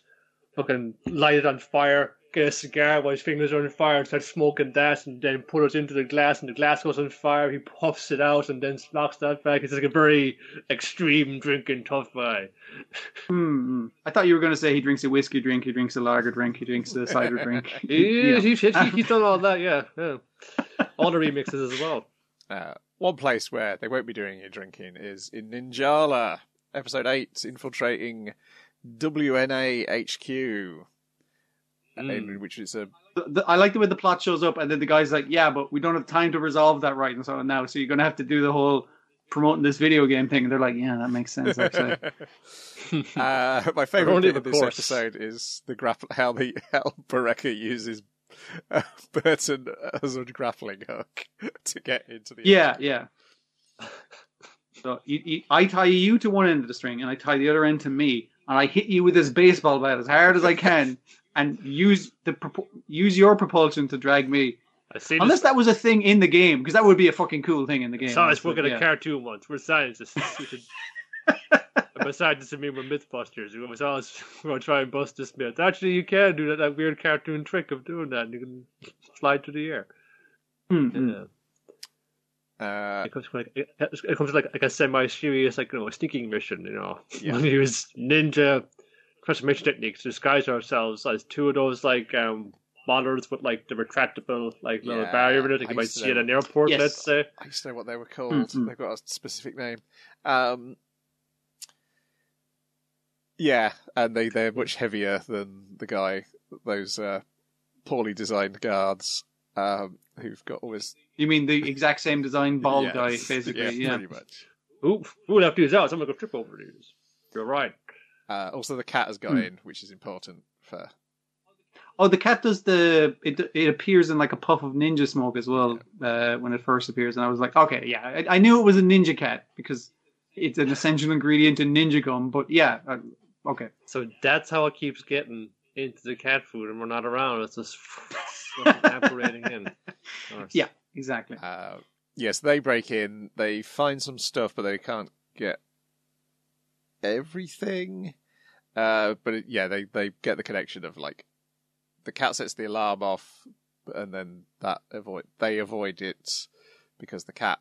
Fucking light it on fire. Get a cigar while his fingers are on fire and start smoking that, and then put it into the glass, and the glass goes on fire. He puffs it out and then knocks that back. It's like a very extreme drinking tough guy. hmm. I thought you were going to say he drinks a whiskey drink, he drinks a lager drink, he drinks a cider drink. He, Yeah. he, he, he's done all that, yeah, yeah. All the remixes as well. Uh, one place where they won't be doing your drinking is in Ninjala, episode eight, infiltrating WNA HQ, Mm. which is a The- the- I like the way the plot shows up, and then the guy's like, "Yeah, but we don't have time to resolve that right and so on now, so you're going to have to do the whole promoting this video game thing." And they're like, "Yeah, that makes sense." Actually, uh, my favorite Only bit of this course. episode is the grapple how the how Bareka uses uh, Burton as a grappling hook to get into the yeah, yeah. So you, you, I tie you to one end of the string, and I tie the other end to me, and I hit you with this baseball bat as hard as I can, and use the use your propulsion to drag me. Unless that was a thing in the game, because that would be a fucking cool thing in the game. saw us working yeah. a cartoon once. We're scientists. Besides this, I mean, we're Mythbusters. We always always we're gonna try and bust this myth. Actually, you can do that, that weird cartoon trick of doing that. And you can fly through the air. Hmm, hmm. Yeah. Uh, It comes like it, it comes like like a semi-serious like you know a sneaking mission. You know, Yeah. we use ninja transformation techniques to disguise ourselves as two of those like um models with like the retractable like little Yeah, barrier in it. Like you might see at know. an airport. Yes. Let's say. I used to know what they were called. Mm-mm. They've got a specific name. Um, yeah, and they they're much heavier than the guy. Those uh, poorly designed guards um, who've got always You mean the exact same design bald Yes, guy, basically? yes, Yeah. pretty much. Ooh, we'll have to use that. Someone go trip over these. You're right. Uh, also, the cat has got Hmm. in, which is important for. Oh, the cat does the. It it appears in like a puff of ninja smoke as well uh, when it first appears, and I was like, okay, yeah, I, I knew it was a ninja cat because it's an essential ingredient in ninja gum. But yeah, uh, okay. So that's how it keeps getting into the cat food, and we're not around. It's just evaporating in. Or- Yeah. Exactly. Uh, yes, they break in. They find some stuff, but they can't get everything. Uh, but it, yeah, they they get the connection of like the cat sets the alarm off, and then that avoid they avoid it because the cat.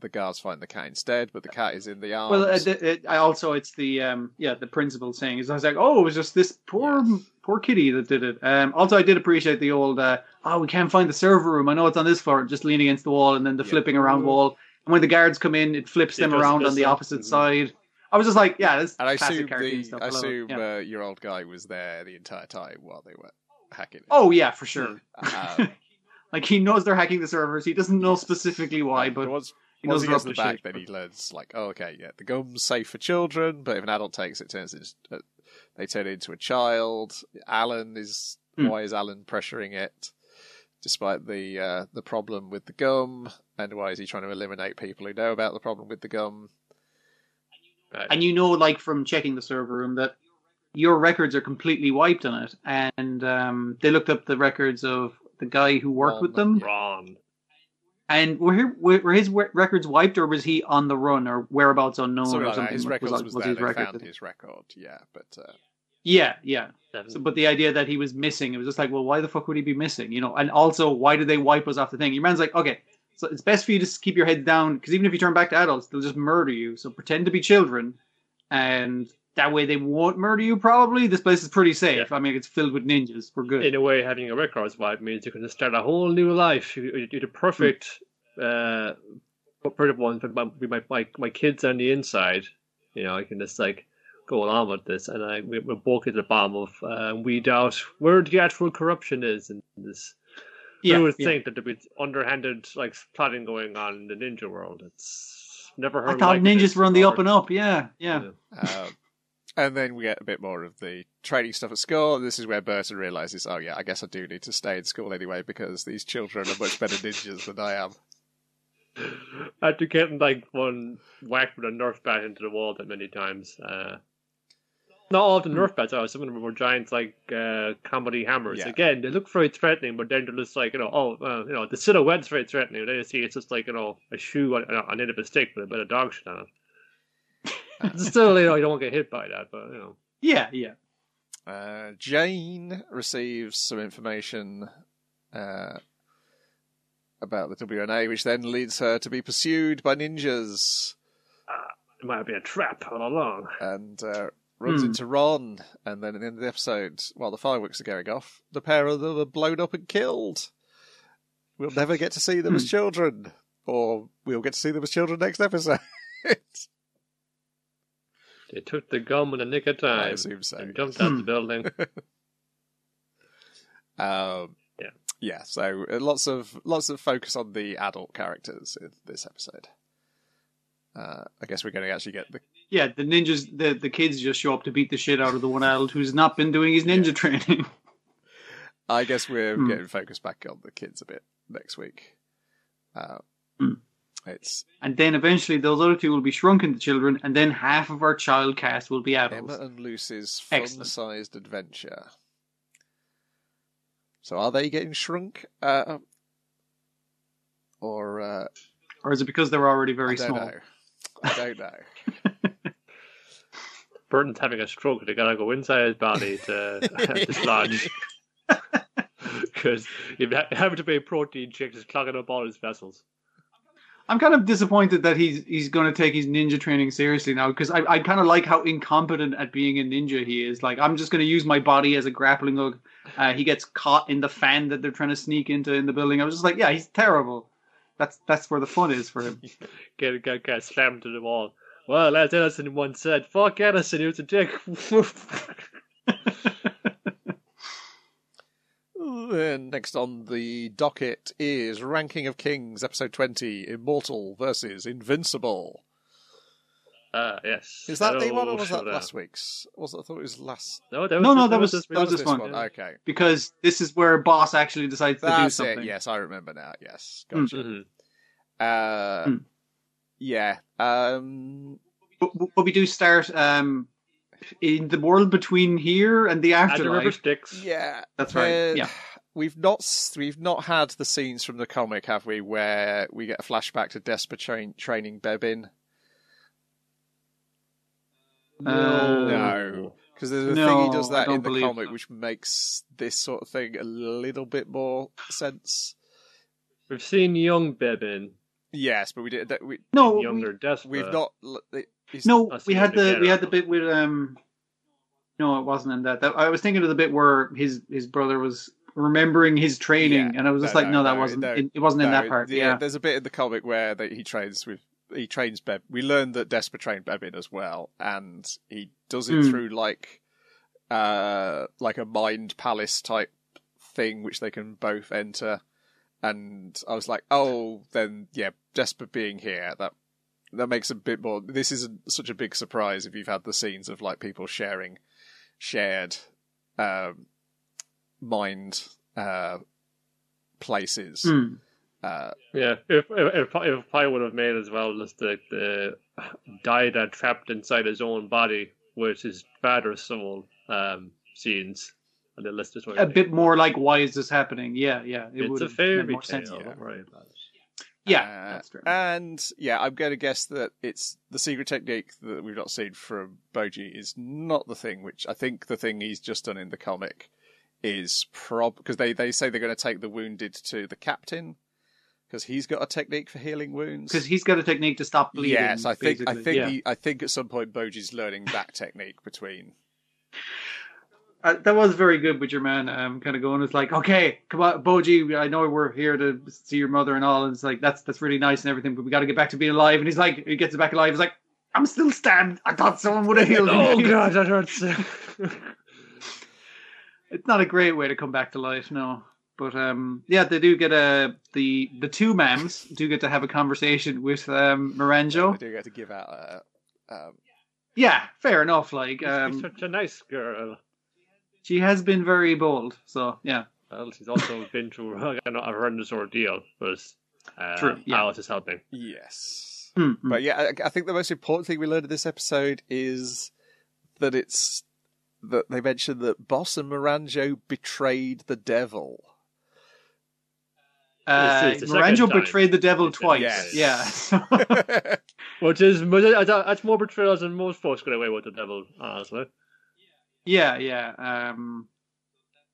The guards find the cat instead, but the cat is in the arms. Well, uh, it, it, I also it's the um yeah the principal saying is I was like oh it was just this poor Yes. poor kitty that did it. Um, also I did appreciate the old uh, oh we can't find the server room. I know it's on this floor, just leaning against the wall, and then the Yeah. flipping around wall. And when the guards come in, it flips It them around on the stuff. opposite Mhm. side. I was just like yeah, this and I assume the stuff. I assume Yeah. uh, your old guy was there the entire time while they were hacking. It. Oh yeah, for sure. Um, Like he knows they're hacking the servers. He doesn't know specifically why, but once, he once knows he they're gets up to to the back, shit. then he learns like, oh, okay, yeah, the gum's safe for children, but if an adult takes it, turns into uh, they turn it into a child. Alan is Hmm. why is Alan pressuring it, despite the uh, the problem with the gum, and why is he trying to eliminate people who know about the problem with the gum? Right. and you know like from checking the server room that your records are completely wiped on it and um, they looked up the records of the guy who worked with them Ron. And were, he- were were his records wiped, or was he on the run, or whereabouts unknown, Something or like that. something? His records that- was, there. his They record found that- his record. Yeah, but uh, Yeah, yeah. So, but the idea that he was missing, it was just like, well, why the fuck would he be missing? You know, and also, why did they wipe us off the thing? Your man's like, okay, so it's best for you to s- keep your head down because even if you turn back to adults, they'll just murder you. So pretend to be children, and that way they won't murder you. Probably this place is pretty safe. I mean, it's filled with ninjas. We're good. in a way, having a records wipe means you can start a whole new life. You, you- you're the perfect, uh, perfect one for my, my my my kids on the inside. You know, I can just like go along with this, and I we- we're both at the bottom of uh, weed out where the actual corruption is in this. yeah, Who would yeah. think that there'd be underhanded like plotting going on in the ninja world? It's never heard. I thought like ninjas this were on the up and up. Yeah, yeah. Um, and then we get a bit more of the training stuff at school. This is where Burton realizes, oh yeah, I guess I do need to stay in school anyway because these children are much better ninjas than I am. After getting like one whacked with a Nerf bat into the wall that many times. Uh, not all of the Nerf bats are. Some of them were giant like uh, comedy hammers. Yeah. Again, they look very threatening, but then they're just like you know, oh, uh, you know, the silhouette's very threatening. Then you see it's just like you know, a shoe on, on end of a stick with a bit of dog shit on it. Still, you know, you don't get hit by that, but you know. Yeah, yeah. Uh, Jane receives some information uh, about the WNA, which then leads her to be pursued by ninjas It might have been a trap all along. and uh, runs Hmm. into Ron. And then at the end of the episode, while the fireworks are going off, the pair of them are blown up and killed. We'll never get to see them as Hmm. children, or we'll get to see them as children next episode. They took the gum in the nick of I time assume so. and jumped out the Hmm. building. Um, Yeah. yeah. So uh, lots of lots of focus on the adult characters in this episode. Uh, I guess we're going to actually get the Yeah, the ninjas, the, the kids just show up to beat the shit out of the one adult who's not been doing his ninja training. I guess we're Hmm. getting focused back on the kids a bit next week. Uh, Hmm. It's And then eventually those other two will be shrunk into children, and then half of our child cast will be adults. Emma and Lucy's Excellent. fun-sized adventure. So are they getting shrunk, uh, or uh, Or is it because they're already very I small? know. I don't know. Burton's having a stroke. They gotta go inside his body to dislodge. Because you ha- have to be protein checks, is clogging up all his vessels. I'm kind of disappointed that he's he's going to take his ninja training seriously now because I, I kind of like how incompetent at being a ninja he is. Like I'm just going to use my body as a grappling hook. Uh, he gets caught in the fan that they're trying to sneak into in the building. I was just like, yeah, he's terrible. That's that's where the fun is for him. Get get get slammed to the wall. Well, as Edison once said, "Fuck Edison, he was a dick." Then next on the docket is Ranking of Kings, episode 20, Immortal versus Invincible. Ah, yes. Is that the one, or was that showdown. last week's? Was it, I thought it was last. No, that was No, no, that was- this that was week. this one. Yeah. Okay. because this is where boss actually decides to do something. it. Yes, I remember now. Yes. Mm. Gotcha. Mhm. Uh, Hmm. Yeah. Um, But, but we do start um, in the world between here and the And the river afterlife. yeah. That's right. Uh, Yeah. We've not we've not had the scenes from the comic, have we, where we get a flashback to Despa train, training Bebin? Uh, No. Because there's a No, thing he does that in the comic so. which makes this sort of thing a little bit more sense. We've seen young Bebin, Yes, but we did that. We, No, we, younger Despa. we've not. he's- no, we had the Indiana we had the bit with um. No, it wasn't in that. that. I was thinking of the bit where his his brother was remembering his training, Yeah. and I was just No, like, no, no, that no, wasn't. no, it, it wasn't in that part. Yeah, Yeah. there's a bit in the comic where they, he trains with he trains Beb. We learned that Despa trained Bebin as well, and he does it Mm. through like uh like a mind palace type thing which they can both enter. And I was like, oh, then yeah, Despa being here that that makes a bit more. This isn't such a big surprise if you've had the scenes of like people sharing shared um, mind uh, places. Hmm. Uh, Yeah, if if if, if I would have made as well just the the Daida trapped inside his own body with his father's soul um, scenes, and then let's A bit more like, why is this happening? Yeah, yeah. It It's would a have made fairy more tale. sense. yeah. Don't worry about it. Yeah, Uh, that's true. And yeah, I'm going to guess that it's the secret technique that we've not seen from Bojji is not the thing. Which I think the thing he's just done in the comic is prob because they they say they're going to take the wounded to the captain because he's got a technique for healing wounds. Because he's got a technique to stop bleeding. yes, I think I think Yeah. he, I think at some point Bojji's learning that technique between. Uh, that was very good with your man. Um, kind of going, it's like, okay, come on, Bojji. I know we're here to see your mother and all, and it's like that's that's really nice and everything, but we got to get back to being alive. And he's like, he gets back alive. He's like, I'm still stabbed. I thought someone would have healed me. Oh god, that hurts. it's not a great way to come back to life, no. But um, yeah, they do get a the the two mams do get to have a conversation with um, They Miranjo. do get to give out. Uh, um, Yeah, fair enough. Like She's um, such a nice girl. She has been very bold, so yeah. Well, she's also been through a a horrendous ordeal, but uh, True, yeah. Alice is helping. yes. Mm, mm. But yeah, I, I think the most important thing we learned in this episode is that it's that they mentioned that Boss and Miranjo betrayed the devil. Uh, It's- it's the Miranjo betrayed the devil It's twice. Yes. Yeah. Which is that's more betrayals than most folks get away with the devil, honestly. Yeah, yeah. Um,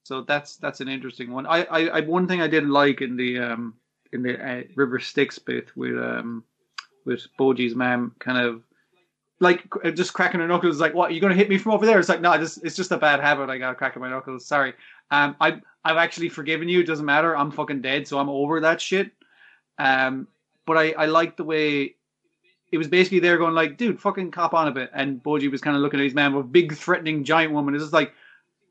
so that's that's an interesting one. I, I, I one thing I didn't like in the um in the uh, River Styx bit with um with Bojji's mom kind of like just cracking her knuckles like what are you to hit me from over there it's like no this it's just a bad habit I got cracking my knuckles sorry um I I've actually forgiven you it doesn't matter I'm fucking dead so I'm over that shit um but I I like the way it was basically there going like dude fucking cop on a bit. And Bojji was kind of looking at his man with big threatening giant woman. It's just like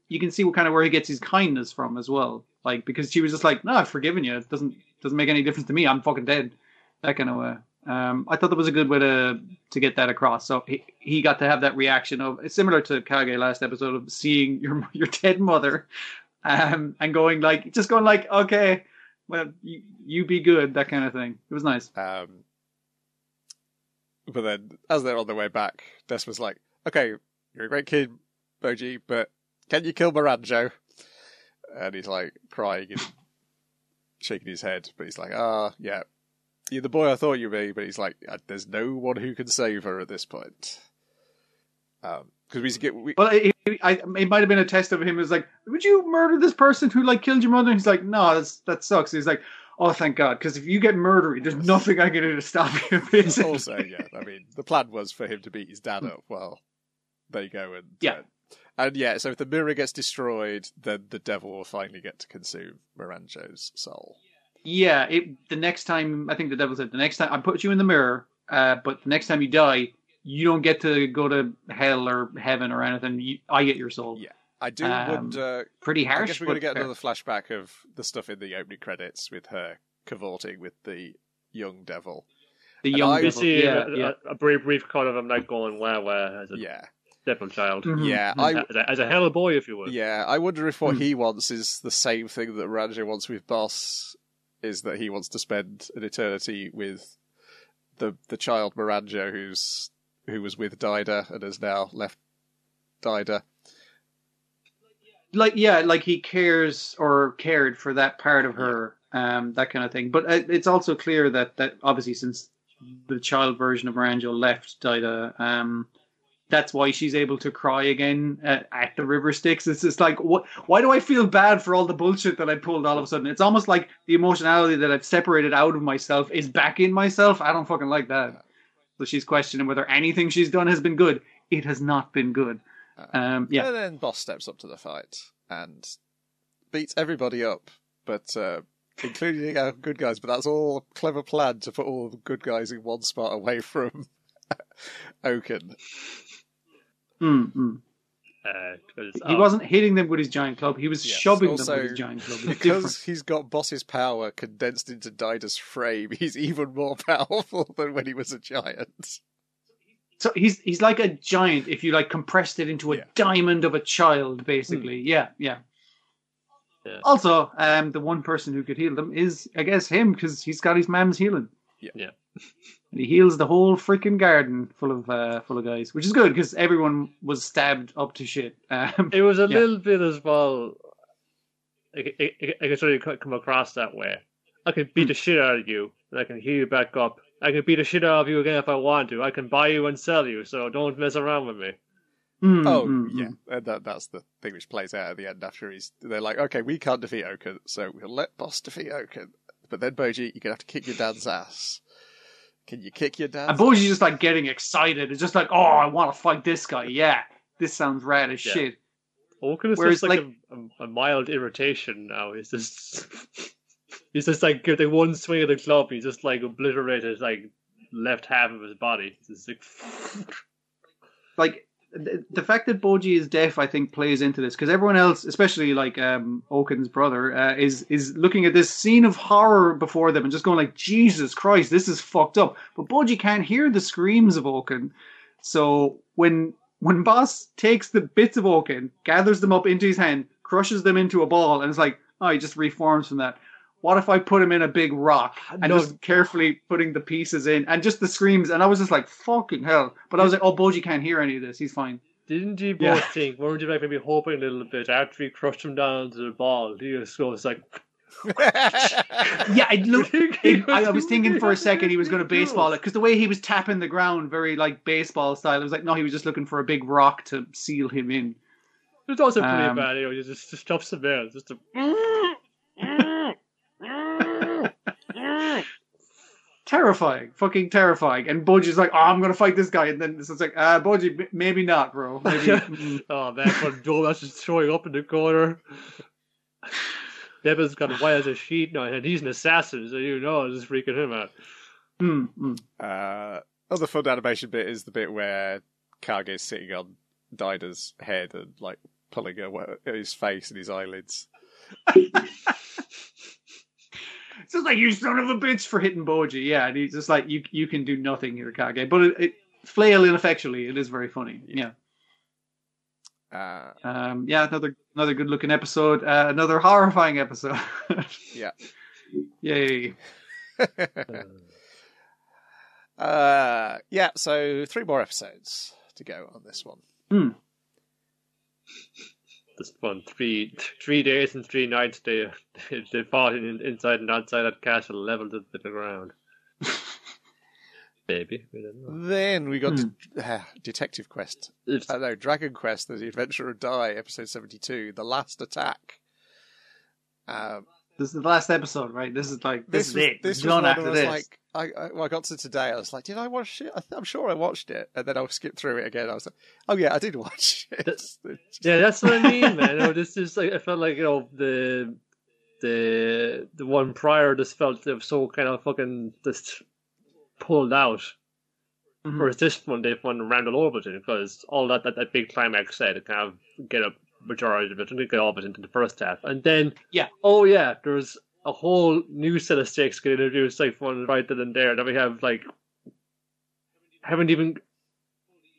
you can see what kind of where he gets his kindness from as well. Like because she was just like no I've forgiven you. It doesn't doesn't make any difference to me. I'm fucking dead. That kind of way. Um, I thought that was a good way to to get that across. So he, he got to have that reaction of similar to Kage last episode of seeing your your dead mother, um, and going like just going like okay, well you, you be good that kind of thing. It was nice. Um, but then, as they're on their way back, Des was like, "Okay, you're a great kid, Bojji, but can you kill Miranjo?" And he's like crying and shaking his head, but he's like, "Ah, yeah, you're the boy I thought you'd be." But he's like, "Uh, "There's no one who can save her at this point." Um, because we get we, Well, it, it, I, it might have been a test of him. It was like, would you murder this person who like killed your mother? And he's like, no, that's that sucks. He's like, oh, thank God, because if you get murdered, there's nothing I can do to stop you. also, yeah, I mean, the plan was for him to beat his dad up. Well, there you go. And Yeah. uh, and yeah, so if the mirror gets destroyed, then the devil will finally get to consume Miranjo's soul. Yeah, it, the next time I think the devil said the next time I put you in the mirror, uh, but the next time you die, you don't get to go to hell or heaven or anything. You, I get your soul. Yeah. I do Um, wonder. Pretty I guess we're going to but get another flashback of the stuff in the opening credits with her cavorting with the young devil. The and young I- devil. see yeah, a, yeah. a, a brief, brief cut of him like going where wah as a Yeah, devil child, Mhm. yeah. Mhm. I as, a, as a hell boy, if you would. yeah. I wonder if what Hmm. he wants is the same thing that Miranjo wants with Boss. Is that he wants to spend an eternity with the the child Miranjo, who's who was with Daida and has now left Daida. Like yeah, like he cares or cared for that part of her, um, that kind of thing. But uh, it's also clear that that obviously since the child version of Miranjo left Daida, um, that's why she's able to cry again at, at the River Styx. It's just like, what? Why do I feel bad for all the bullshit that I pulled all of a sudden? It's almost like the emotionality that I've separated out of myself is back in myself. I don't fucking like that. So she's questioning whether anything she's done has been good. It has not been good. Um, yeah. And then Boss steps up to the fight and beats everybody up, but uh, including our good guys. But that's all a clever plan to put all the good guys in one spot away from Ouken. Mm, mm. Uh, 'cause, He um, wasn't hitting them with his giant club. He was Yes, shoving also, them with his giant club. Because different. he's got Boss's power condensed into Daida's frame, he's even more powerful than when he was a giant. So he's he's like a giant if you like compressed it into a Yeah. diamond of a child, basically. Yeah, yeah. Yeah. Also, um, the one person who could heal them is, I guess, him because he's got his mam's healing. Yeah. Yeah. And he heals the whole freaking garden full of uh, full of guys, which is good because everyone was stabbed up to shit. Um, It was a Yeah. little bit as well. I, I, I, I could sort of come across that way. I can beat the shit out of you, and I can heal you back up. I can beat the shit out of you again if I want to. I can buy you and sell you, so don't mess around with me. Mm, Oh mm, yeah, mm. that, that's the thing which plays out at the end. After he's, they're like, okay, we can't defeat Ouken, so we'll let Boss defeat Ouken. But then Bojji, you're gonna have to kick your dad's ass. Can you kick your dad? And Bojji's just like getting excited. It's just like, oh, I want to fight this guy. Yeah, this sounds rad as Yeah. shit. Ouken is Whereas, just like, like- a, a, a mild irritation now. He's just he's just like the one swing of the club, he just like obliterated like left half of his body. It's like like the, the fact that Bojji is deaf, I think, plays into this because everyone else, especially like um, Ouken's brother, uh, is is looking at this scene of horror before them and just going like, Jesus Christ, this is fucked up. But Bojji can't hear the screams of Ouken, so when when Boss takes the bits of Ouken, gathers them up into his hand, crushes them into a ball, and it's like, oh, he just reforms from that. What if I put him in a big rock and No. just carefully putting the pieces in and just the screams? And I was just like, fucking hell. But I was like, oh, Bojji can't hear any of this. He's fine. Didn't you both Yeah. think, weren't you like maybe hoping a little bit after he crushed him down to the ball? He just goes like Yeah, it looked. It, I, I was thinking for a second he was going to baseball it because the way he was tapping the ground, very like baseball style. I was like, no, he was just looking for a big rock to seal him in. It was also pretty Um, bad, you know, you just just stuffs him there. Just a Terrifying, fucking terrifying. And Bojji's like, oh, I'm going to fight this guy, and then it's like, uh, Bojji, m- maybe not, bro. Maybe. mm. Oh man, when Joel that's just showing up in the corner. Devin's got a white as a sheet now, and he's an assassin, so you know it's just freaking him out. Mm, mm. Uh, other fun animation bit is the bit where Kage's sitting on Dinah's head and like pulling her, his face and his eyelids. It's just like you son of a bitch for hitting Bojji. Yeah, and he's just like you. You can do nothing here, Kage. But it, it flail ineffectually. It is very funny. Yeah. Uh, Um, yeah, another another good looking episode. Uh, another horrifying episode. yeah. Yay! Uh, yeah, so three more episodes to go on this one. Hmm. This one, three three days and three nights they they fought in, inside and outside that castle, leveled it to the ground. Baby, we don't know. Then we got uh, Detective Quest. It's, Uh, no, Dragon Quest: The Adventure of Dai, episode seventy-two, The Last Attack. Um, This is the last episode, right? This is like this, this is was, it. this one after this. like, I, I, I got to today. I was like, did I watch it? I I'm sure I watched it, and then I skipped through it again. I was like, oh yeah, I did watch it. That's- yeah, that's what I mean, man. Know, this is like I felt like you know the the the one prior just felt so kind of fucking just pulled out. Mhm. Whereas this one they went around all over it because all that, that that big climax said to kind of get a majority of it and get all of it into the first half, and then Yeah. oh yeah, there's a whole new set of stakes get introduced like one right then and there that we have like haven't even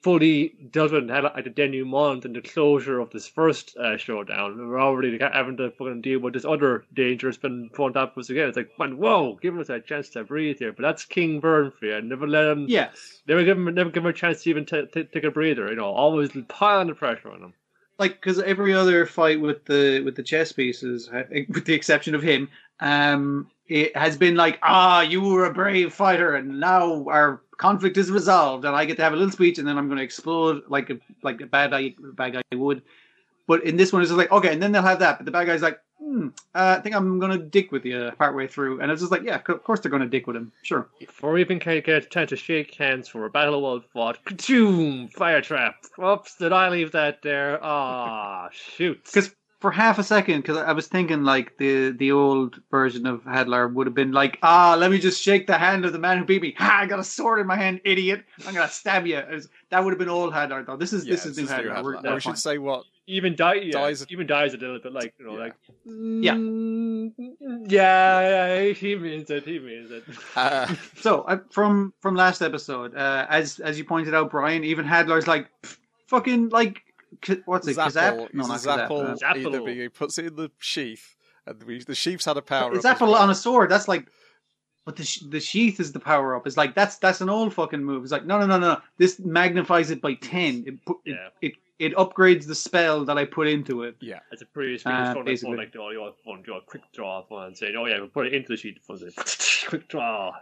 fully dealt with had like the denouement and the closure of this first uh, showdown. We're already having to fucking deal with this other danger that's been thrown up us again. It's like, man, whoa, give us a chance to breathe here. But that's Killvearn for you. Never let him, yes, never give him, never give him a chance to even t- t- take a breather. You know, always piling the pressure on him. Like because every other fight with the with the chess pieces, uh, with the exception of him, um, it has been like, ah, you were a brave fighter, and now our conflict is resolved, and I get to have a little speech, and then I'm going to explode like a like a bad guy bad guy would. But in this one, it's like, okay, and then they'll have that, but the bad guy's like, hmm, uh, I think I'm going to dick with you partway through, and it's just like, yeah, of course they're going to dick with him, sure. Before we even can get a chance to shake hands for a battle well fought, ka-choom, fire trap. Oops, did I leave that there? Ah, shoot. Because for half a second, because I was thinking like the the old version of Hadlar would have been like, ah, let me just shake the hand of the man who beat me. Ha! I got a sword in my hand, idiot. I'm gonna stab you. Was- that would have been old Hadlar though. This is Yeah, this is new it's new Hadlar. We're- Hadlar. we're should fine. say what even die, yeah, Dies- even dies a little bit like you know, Yeah. like Yeah. mm, yeah, yeah, he means it, he means it. uh, So uh, from from last episode, uh, as as you pointed out, Brian, even Hadlar's like fucking like K- what's it? Zapple, Kazap? No, not uses Zapple, Kazap. Zapple. either being, he puts it in the sheath, and we, the sheath's had a Uh, power. it's up as Zapple well. on a sword. That's like, but the the sheath is the power up. It's like that's that's an old fucking move. It's like no no no no. This magnifies it by ten. It put it, Yeah. it it upgrades the spell that I put into it. Yeah. It's a pretty Uh, uh, phone, basically. like the audio phone, do a quick draw one, saying, "Oh yeah, we'll put it into the sheet." The "Quick draw."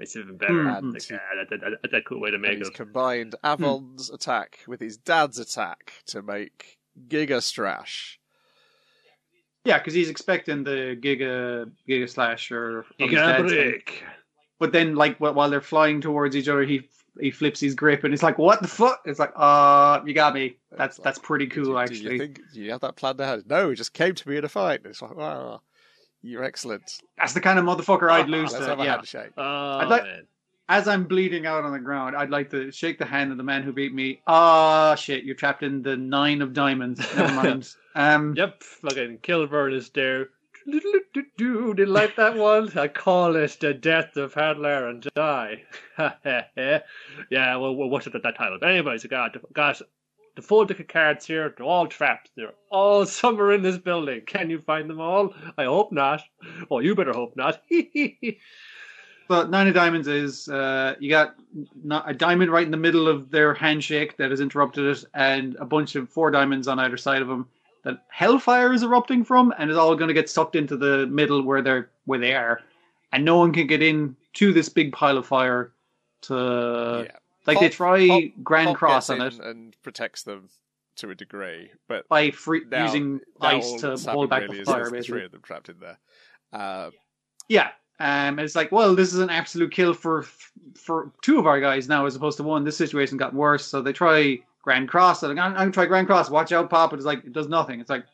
It's even better. Hmm. Like, yeah, that, that, that, that cool way to And make he's it. combined Avan's attack with his dad's attack to make Giga Strash. Yeah, because he's expecting the Giga Giga Slash or You of his got a dad's thing. break. But then, like while they're flying towards each other, he he flips his grip, and it's like, "What the fuck?" It's like, "Uh, you got me." That's like, that's pretty Do, cool, do actually. you think do you have that planned ahead? No, it just came to me in a fight. It's like, wow, you're excellent. That's the kind of motherfucker I'd lose Let's to. have a Yeah. handshake. Oh, like- man. As I'm bleeding out on the ground, I'd like to shake the hand of the man who beat me. Ah, shit! You're trapped in the nine of diamonds. Never mind. Um, Yep, fucking Killvearn is there. Do did like that one? I call it the death of Hadlar and Dai. yeah, well, well, what's it that title? But anyways, I got got the full deck of cards here. They're all trapped. They're all somewhere in this building. Can you find them all? I hope not. Well, you better hope not. So nine of diamonds is uh, you got a diamond right in the middle of their handshake that has interrupted it, and a bunch of four diamonds on either side of them that hellfire is erupting from, and is all going to get sucked into the middle where they're where they are, and no one can get in to this big pile of fire. To yeah. Like they try Pop- Grand Pop Cross on it and protects them to a degree, but by free, now, using now ice to hold back really the fire. Basically, three of them trapped in there. Uh, Yeah. Um, and it's like, well, this is an absolute kill for for two of our guys now as opposed to one. This situation got worse, so they try Grand Cross. They're like, I'm, I'm gonna try Grand Cross. Watch out, Pop. It's like it does nothing. It's like,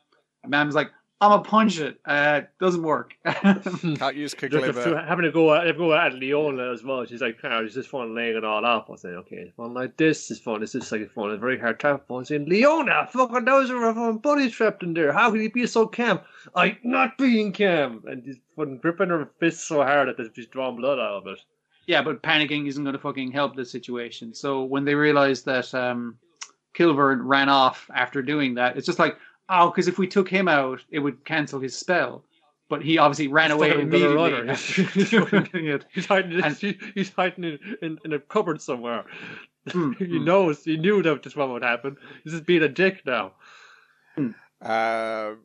Maam's like, I'm gonna punch it. Uh, doesn't work. can't use Quick Just Liver. having to go at, go at Leona as well. She's like, oh, it's just fun laying it all off. I say, okay, it's fun like this is fun. It's just like fun. It's very hard trap fun. Saying, Leona, fucking those are fun buddies trapped in there. How can you be so calm? I not being calm. And she's fucking gripping her fist so hard that she's drawing blood out of it. yeah, but panicking isn't gonna fucking help the situation. So when they realize that um, Killvearn ran off after doing that, it's just like, oh, because if we took him out, it would cancel his spell. But he obviously ran away immediately. run her. after doing it. He's hiding. And- he- he's hiding in, in, in a cupboard somewhere. Hmm, he hmm. knows. He knew that this one would happen. He's just being a dick now. Um,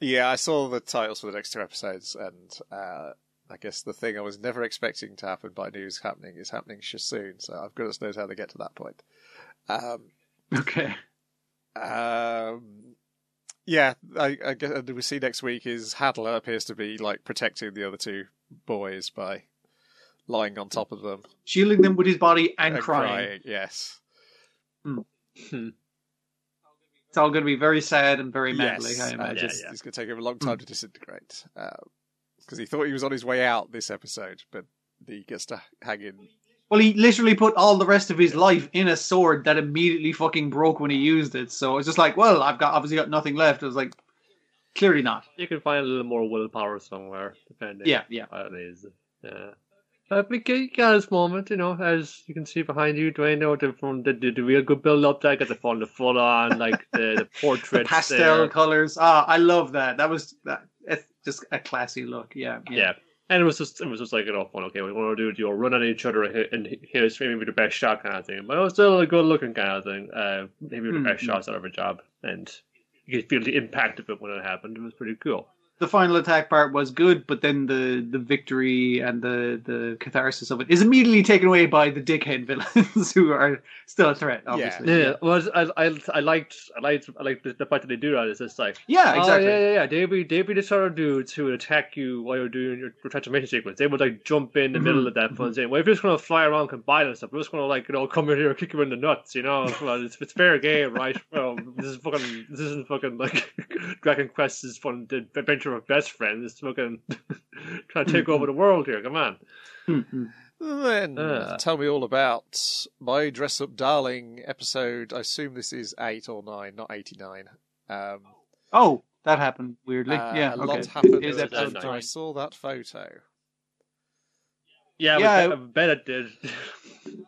yeah, I saw the titles for the next two episodes, and uh, I guess the thing I was never expecting to happen, but I knew is happening, is happening sh- soon. So I've goodness knows how they get to that point. Um, Okay. um, yeah, I, I guess uh, and we see next week is Hadlar appears to be like protecting the other two boys by lying on top of them Shielding them with his body and, and crying. Yes, hmm. Hmm. It's all going to be very sad and very manly, yes. I Uh, imagine. just- yeah. It's going to take him a long time hmm. to disintegrate uh, because he thought he was on his way out this episode, but he gets to hang in. Well, he literally put all the rest of his life in a sword that immediately fucking broke when he used it. So it's just like, well, I've got obviously got nothing left. I was like, clearly not. You can find a little more willpower somewhere, depending. Yeah, yeah. It is. Yeah. Uh, but you got his moment, you know, as you can see behind you, Dwayne. Know the from the, the, the real good build up there, got the fun, the full on like the, the The pastel there. colors. Ah, I love that. That was that. It's just a classy look. Yeah, yeah. Yeah. And it was just it was just like you know fun. Okay, we want to do you know, run at each other and hit, and hit us maybe the best shot kind of thing. But it was still a good looking kind of thing. Uh, maybe the best Mhm. shots out of a job, and you could feel the impact of it when it happened. It was pretty cool. The final attack part was good, but then the the victory and the the catharsis of it is immediately taken away by the dickhead villains who are still a threat. Obviously. Yeah, well, I, I, I liked, I liked, I liked the, the fact that they do that. It's just like, Yeah, exactly. Oh, yeah, yeah, yeah. They'd be, they'd be the sort of dudes who would attack you while you're doing your, your transformation sequence. They would like jump in the Mhm, middle of that fun saying, "Well, if you're just gonna fly around combine and stuff, we're just gonna like, you know, come in here and kick you in the nuts." You know, well, it's, it's fair game, right? Well, this is fucking, this isn't fucking like Dragon Quest is fun the adventure of best friends. It's fucking trying to take over the world here. Come on. Mhm. Then Ah. tell me all about my dress up darling episode. I assume this is eight or nine, not eighty nine. Um, Oh, that happened weirdly. uh, yeah, a okay. lot happened It is episode episode after I saw that photo. Yeah, Yeah, I bet it did.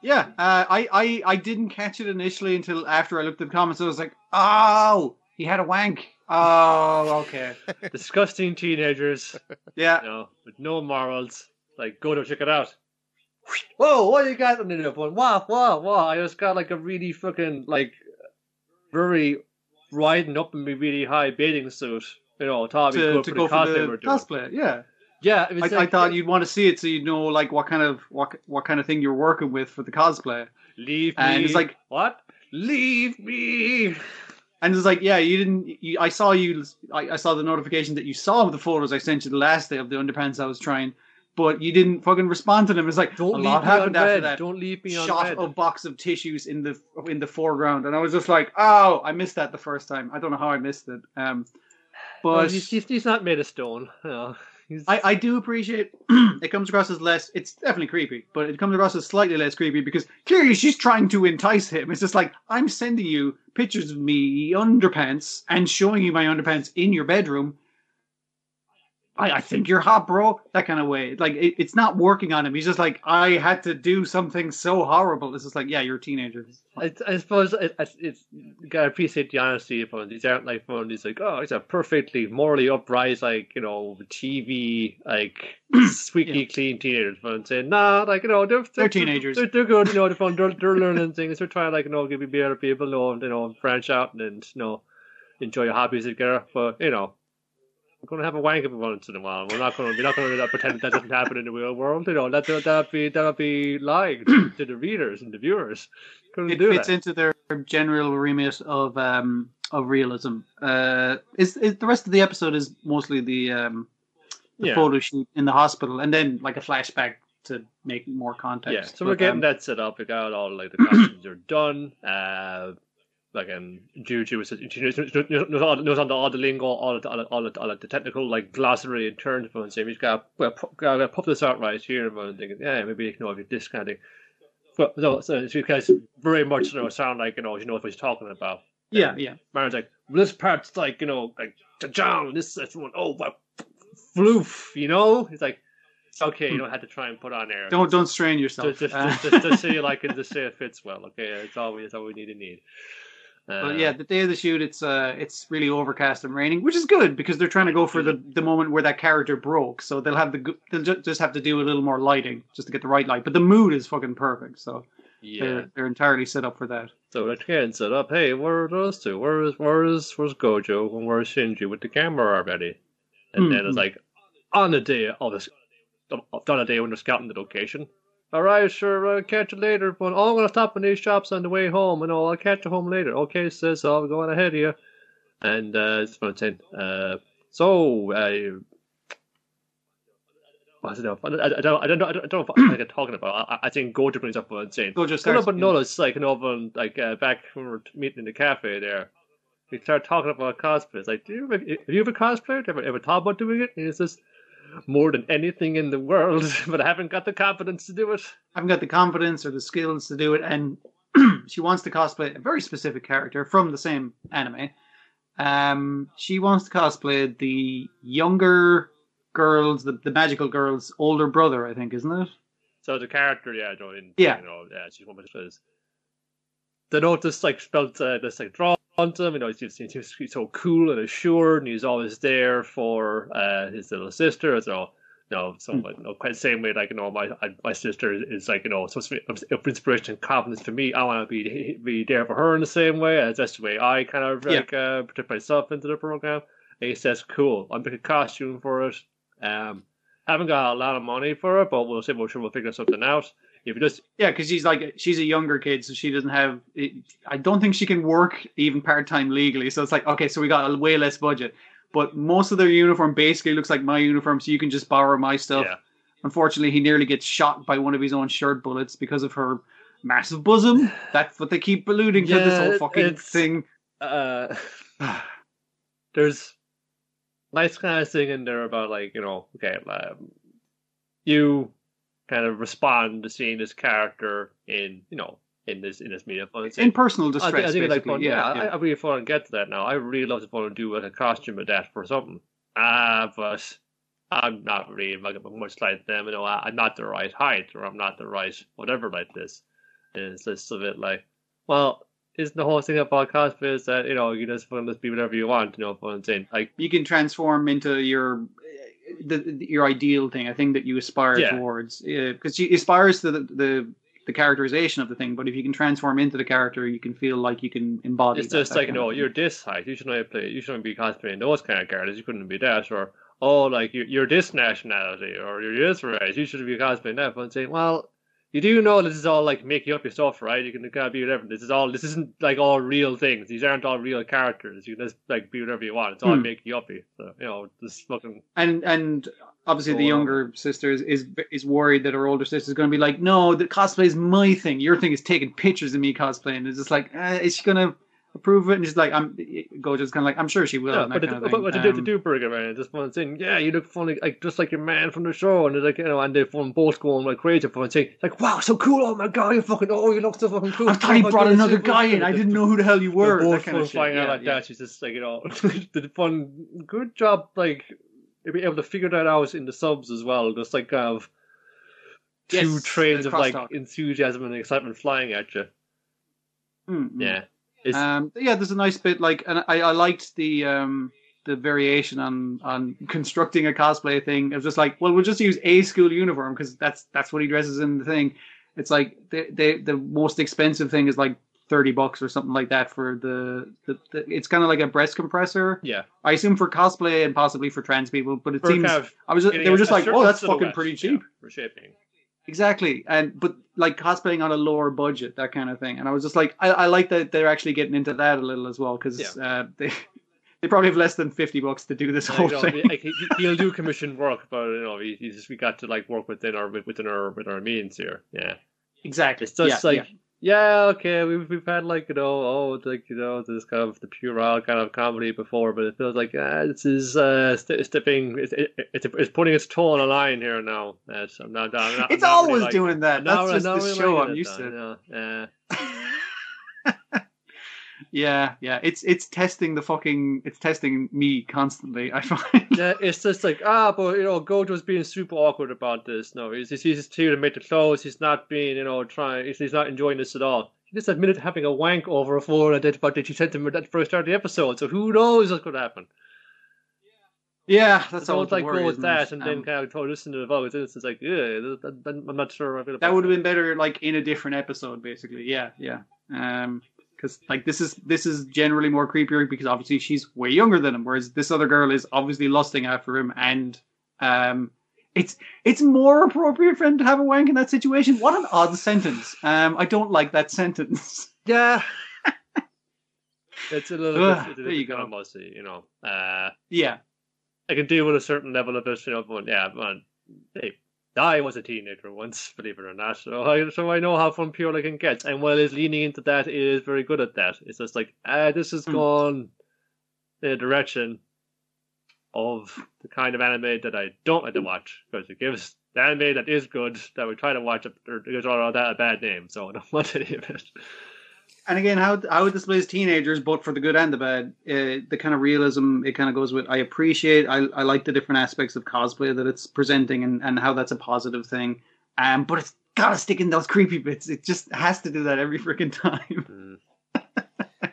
Yeah, uh, I, I I didn't catch it initially until after I looked at the comments. I was like, oh, he had a wank. Oh, okay. Disgusting teenagers. Yeah, you know, with no morals. Like, go to check it out. Whoa, what do you got in there? One? Wow, wow, wow. I just got like a really fucking, like, very riding up in my really high bathing suit. You know, thought to, to go for cosplay the cosplay. Yeah, Yeah, it was I, I thought you'd want to see it so you'd know like what kind of what what kind of thing you're working with for the cosplay. leave me. And it's like what? Leave me. And it's like, yeah, you didn't. You, I saw you. I, I saw the notification that you saw the photos I sent you the last day of the underpants I was trying, but you didn't fucking respond to them. It's like Don't a leave lot me happened after red. that. Don't leave me on Shot red. a box of tissues in the in the foreground, and I was just like, oh, I missed that the first time. I don't know how I missed it. Um, but he's, he's, he's not made of stone. You know, he's, I, I do appreciate it comes across as less it's definitely creepy, but it comes across as slightly less creepy because clearly she's trying to entice him. It's just like I'm sending you pictures of me underpants and showing you my underpants in your bedroom. I, I think you're hot, bro. That kind of way. Like it, it's not working on him. He's just like I had to do something so horrible. It's just like yeah, you're a teenager. I, I suppose it, it's, it's you gotta appreciate the honesty of it. These aren't like. These like oh, it's a perfectly morally upright, like you know, TV like squeaky clean teenagers. But saying nah, like you know, they're They're teenagers. They're, they're good. You know, they're fun. They're, they're learning things. They're trying like you know, give you better people, you know, you know, branch out and, and you know, enjoy your hobbies together. But you know. We're gonna have a wank every once in a while. We're not gonna. We're not gonna pretend that, that doesn't happen in the real world. You know, that that'd be that'd be lying to, to the readers and the viewers. Couldn't it fits that. into their general remit of um of realism. Uh, is, is the rest of the episode is mostly the um the Yeah. photo shoot in the hospital, and then like a flashback to make more context. Yeah, so we're getting um, that set up. We got all like the costumes are done. Uh, like um, Juju was she knows, knows, all, knows on the, all the lingo, all the, all the, all the, all the technical like glossary and terms. And saying we've got well, pu- got to put this out right here. And thinking, yeah, maybe you know if this kind of thing. But no, so it's because very much you know sound like you know she knows what she's talking about. Yeah, yeah. Marin's like, well, this part's like, you know, like, John, this is one, oh, well, floof, you know? He's like, okay, you don't have to try and put on air. Don't don't strain yourself. Just, just, Uh, just, just, just say you like it, just say it fits well, okay? It's all we, it's all we need to need. Uh, but yeah, the day of the shoot, it's uh, it's really overcast and raining, which is good because they're trying to go for the, the moment where that character broke. So they'll have the they'll ju- just have to do a little more lighting just to get the right light. But the mood is fucking perfect, so yeah. they're they're entirely set up for that. So they're getting set up. Hey, where are those two? Where is, where is, where's Gojo and where's Shinju with the camera already? And then it's like, on the day of this, on the day when they're scouting the location. All right, sure, I'll catch you later. But I'm gonna stop in these shops on the way home, and I'll catch you home later. Okay, sis, I'll go on ahead of you. And uh, it's I'm saying. Uh, so, uh, I don't know. I, I don't. I don't know. I don't know what I'm talking about. I, I think Gojo brings up what I'm saying. Go just No, no, starts- but notice, like, you know, when, like, uh, back when we were meeting in the cafe there, we started talking about cosplay. Like, do you, have, have you ever cosplayed? Ever, ever thought about doing it? And it's just more than anything in the world, but I haven't got the confidence to do it. I haven't got the confidence or the skills to do it, and she wants to cosplay a very specific character from the same anime. Um, she wants to cosplay the younger girls, the, the magical girl's older brother, I think, isn't it? So the character, yeah, know, Yeah. you know, yeah, she's one of. The note just like spelled uh, this like drawn him, you know, he's, he's, he's so cool and assured, and he's always there for uh, his little sister. So, you know, so Hmm. you know, quite the same way, like you know, my my sister is like you know, be inspiration and confidence to me. I want to be be there for her in the same way as that's the way I kind of Yeah. like uh, put myself into the program. And he says, "Cool, I'm picking a costume for it." Um, haven't got a lot of money for it, but we'll see. We'll sure we'll figure something out. If you just Yeah, because she's like she's a younger kid, so she doesn't have. I don't think she can work even part time legally. So it's like okay, so we got a way less budget, but most of their uniform basically looks like my uniform, so you can just borrow my stuff. yeah, Unfortunately, he nearly gets shot by one of his own shirt bullets because of her massive bosom. That's what they keep alluding to this whole fucking thing. uh, there's nice kind of thing in there about like you know, okay, um, you kind of respond to seeing this character in you know in this in this media. It's In personal I distress, think, I think like basically. fun. yeah, Yeah, yeah. I, I really fun to get to that now. I really love to fun to do like a costume of that for something. Ah, but I'm not really much like them. You know, I, I'm not the right height, or I'm not the right whatever like this. And it's just a bit like, well, isn't the whole thing about cosplay is that you know you just want to be whatever you want. You know I'm saying? Like, you can transform into your the, the- your ideal thing, a thing that you aspire Yeah. towards. Because she aspires to the, the the characterization of the thing. But if you can transform into the character, you can feel like you can embody. It's that- just that like, you kind of know, you're this height. You shouldn't play. You shouldn't be cosplaying those kind of characters. You couldn't be that. Or, oh, like, you're, you're this nationality or you're this race. You should be cosplaying that. But saying, well, you do know this is all like making up your stuff, right? You can kind of be whatever. This is all. This isn't like all real things. These aren't all real characters. You can just like be whatever you want. It's all Hmm. making up. So you know, this fucking and and obviously the Go on. younger sister is, is is worried that her older sister is going to be like, no, the cosplay is my thing. Your thing is taking pictures of me cosplaying. It's just like, uh, is she going to approve of it? And she's like, I'm Gojo's kind of like, I'm sure she will. Yeah, but, that the, kind of but, thing. but the, the Um, do burger man, this one saying, yeah, you look funny, like just like your man from the show, and they're like, you know, and they from both going like crazy for and saying, like, wow, so cool, oh my god, you fucking, oh, you look so fucking cool. I thought he brought another guy in. I didn't know who the hell you were. Both kind of flying out Yeah, like yeah. that. She's just like, you know, the fun, good job, like be able to figure that out in the subs as well. Just like have two Yes, trains of like enthusiasm and excitement flying at you. Mm, mm. Yeah, Um, yeah, there's a nice bit like, and I, I liked the um the variation on on constructing a cosplay thing. It was just like, well, we'll just use a school uniform because that's that's what he dresses in the thing. It's like the the the most expensive thing is like thirty bucks or something like that for the the. the it's kind of like a breast compressor. yeah. I assume for cosplay and possibly for trans people, but it For seems kind of I was they were just like, oh, that's fucking pretty yeah, cheap. for shaping. Exactly, and but like cosplaying on a lower budget, that kind of thing. And I was just like, I, I like that they're actually getting into that a little as well because Yeah. uh, they they probably have less than fifty bucks to do this Like, whole you know, thing. like, he, he'll do commission work, but you know, he, he's just we got to like work within our within our within our means here. Yeah, exactly. it's just yeah, like. yeah. Yeah. okay, we've we've had like you know, oh, like you know, this kind of the puerile kind of comedy before, but it feels like ah, this is uh, st- stepping, it's, it, it's it's putting its toe on a line here now. Uh, so I'm not, I'm not, it's I'm not always really like, doing that. I'm not- That's just the really show I'm used though, to. you know, uh, Yeah, yeah. It's it's testing the fucking. It's testing me constantly. I find. Yeah, it's just like ah, but you know, Gojo's being super awkward about this. No, he's he's, he's just here to make the clothes. He's not being, you know, trying. He's, he's not enjoying this at all. He just admitted having a wank over a phone and that, she sent him at the first start of the episode. So who knows what's going to happen? Yeah, that's so all. don't like go with that and then Um, kind of to listen to the voice. It's like, yeah, I'm not sure. I feel that would have been better, like in a different episode, basically. Yeah, yeah. Um, because like this is this is generally more creepier because obviously she's way younger than him, whereas this other girl is obviously lusting after him, and um, it's it's more appropriate for him to have a wank in that situation. What an odd sentence. Um, I don't like that sentence. Yeah. it's a little Ugh, bit, it's a there you go. messy, you know. Uh, yeah, I can deal with a certain level of this, you know, but yeah, man, hey, I was a teenager once, believe it or not, so I, so I know how fun pure can get. And while it's leaning into that, it is very good at that. It's just like, ah, this has Hmm. gone in a direction of the kind of anime that I don't like to watch, because it gives the anime that is good, that we try to watch, it, or it gives all that a bad name, so I don't want any of it. And again, how how it displays teenagers, both for the good and the bad. Uh, the kind of realism it kind of goes with. I appreciate. I I like the different aspects of cosplay that it's presenting, and and how that's a positive thing. Um, but it's gotta stick in those creepy bits. It just has to do that every freaking time. Mm.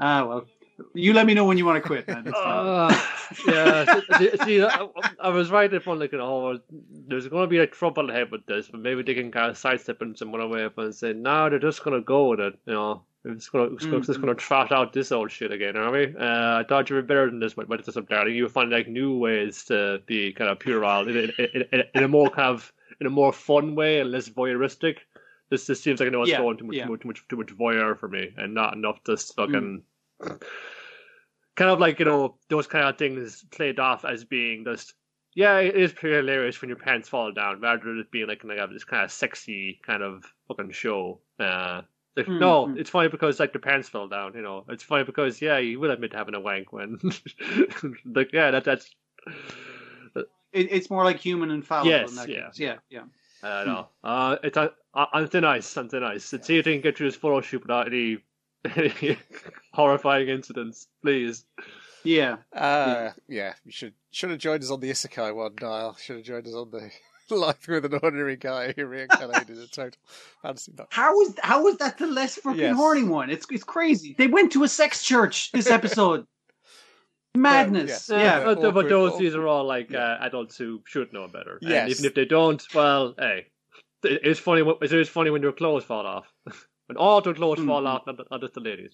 Ah, well, you let me know when you want to quit. Man. Uh, yeah, see, see, I, I was right upon like, you know, there's going to be like trouble ahead with this, but maybe they can kind of sidestep in some other way and say, no, they're just going to go with it, you know. It's gonna, it's gonna, it's Mm. gonna trot out this old shit again, aren't we? Uh, I thought you were better than this, but but this up darling. You find like new ways to be kind of puerile in, in, in, in, a more kind of in a more fun way and less voyeuristic. This this seems like I know it's Yeah, going too much, yeah. too much, too much, too much voyeur for me, and not enough just fucking kind of like you know those kind of things played off as being just yeah it is pretty hilarious when your pants fall down rather than it being like, like this kind of sexy kind of fucking show uh like, Mm, no mm. it's funny because like the pants fell down you know it's funny because yeah you will admit to having a wank when like yeah that that's It, it's more like human and fallible. Yes, in that yeah. case. yeah, yeah. I don't know uh it's on uh, on thin ice on thin ice let's see if they can get through this photo shoot without any horrifying incidents please Yeah, Uh, yeah, you should should have joined us on the Isekai one, Niall. Should have joined us on the Life with an Ordinary Guy who reincarnated a total fantasy book. How is how is that the less fucking Yes. horny one? It's it's crazy. They went to a sex church this episode. Madness. yes. Uh, yeah. but, but those awkward. these are all like Yeah. uh, adults who should know better. Yes. And even if they don't, well, hey, It is funny. when- It is funny when their clothes fall off. When all their clothes Mm, fall mm. off, not, not just the ladies.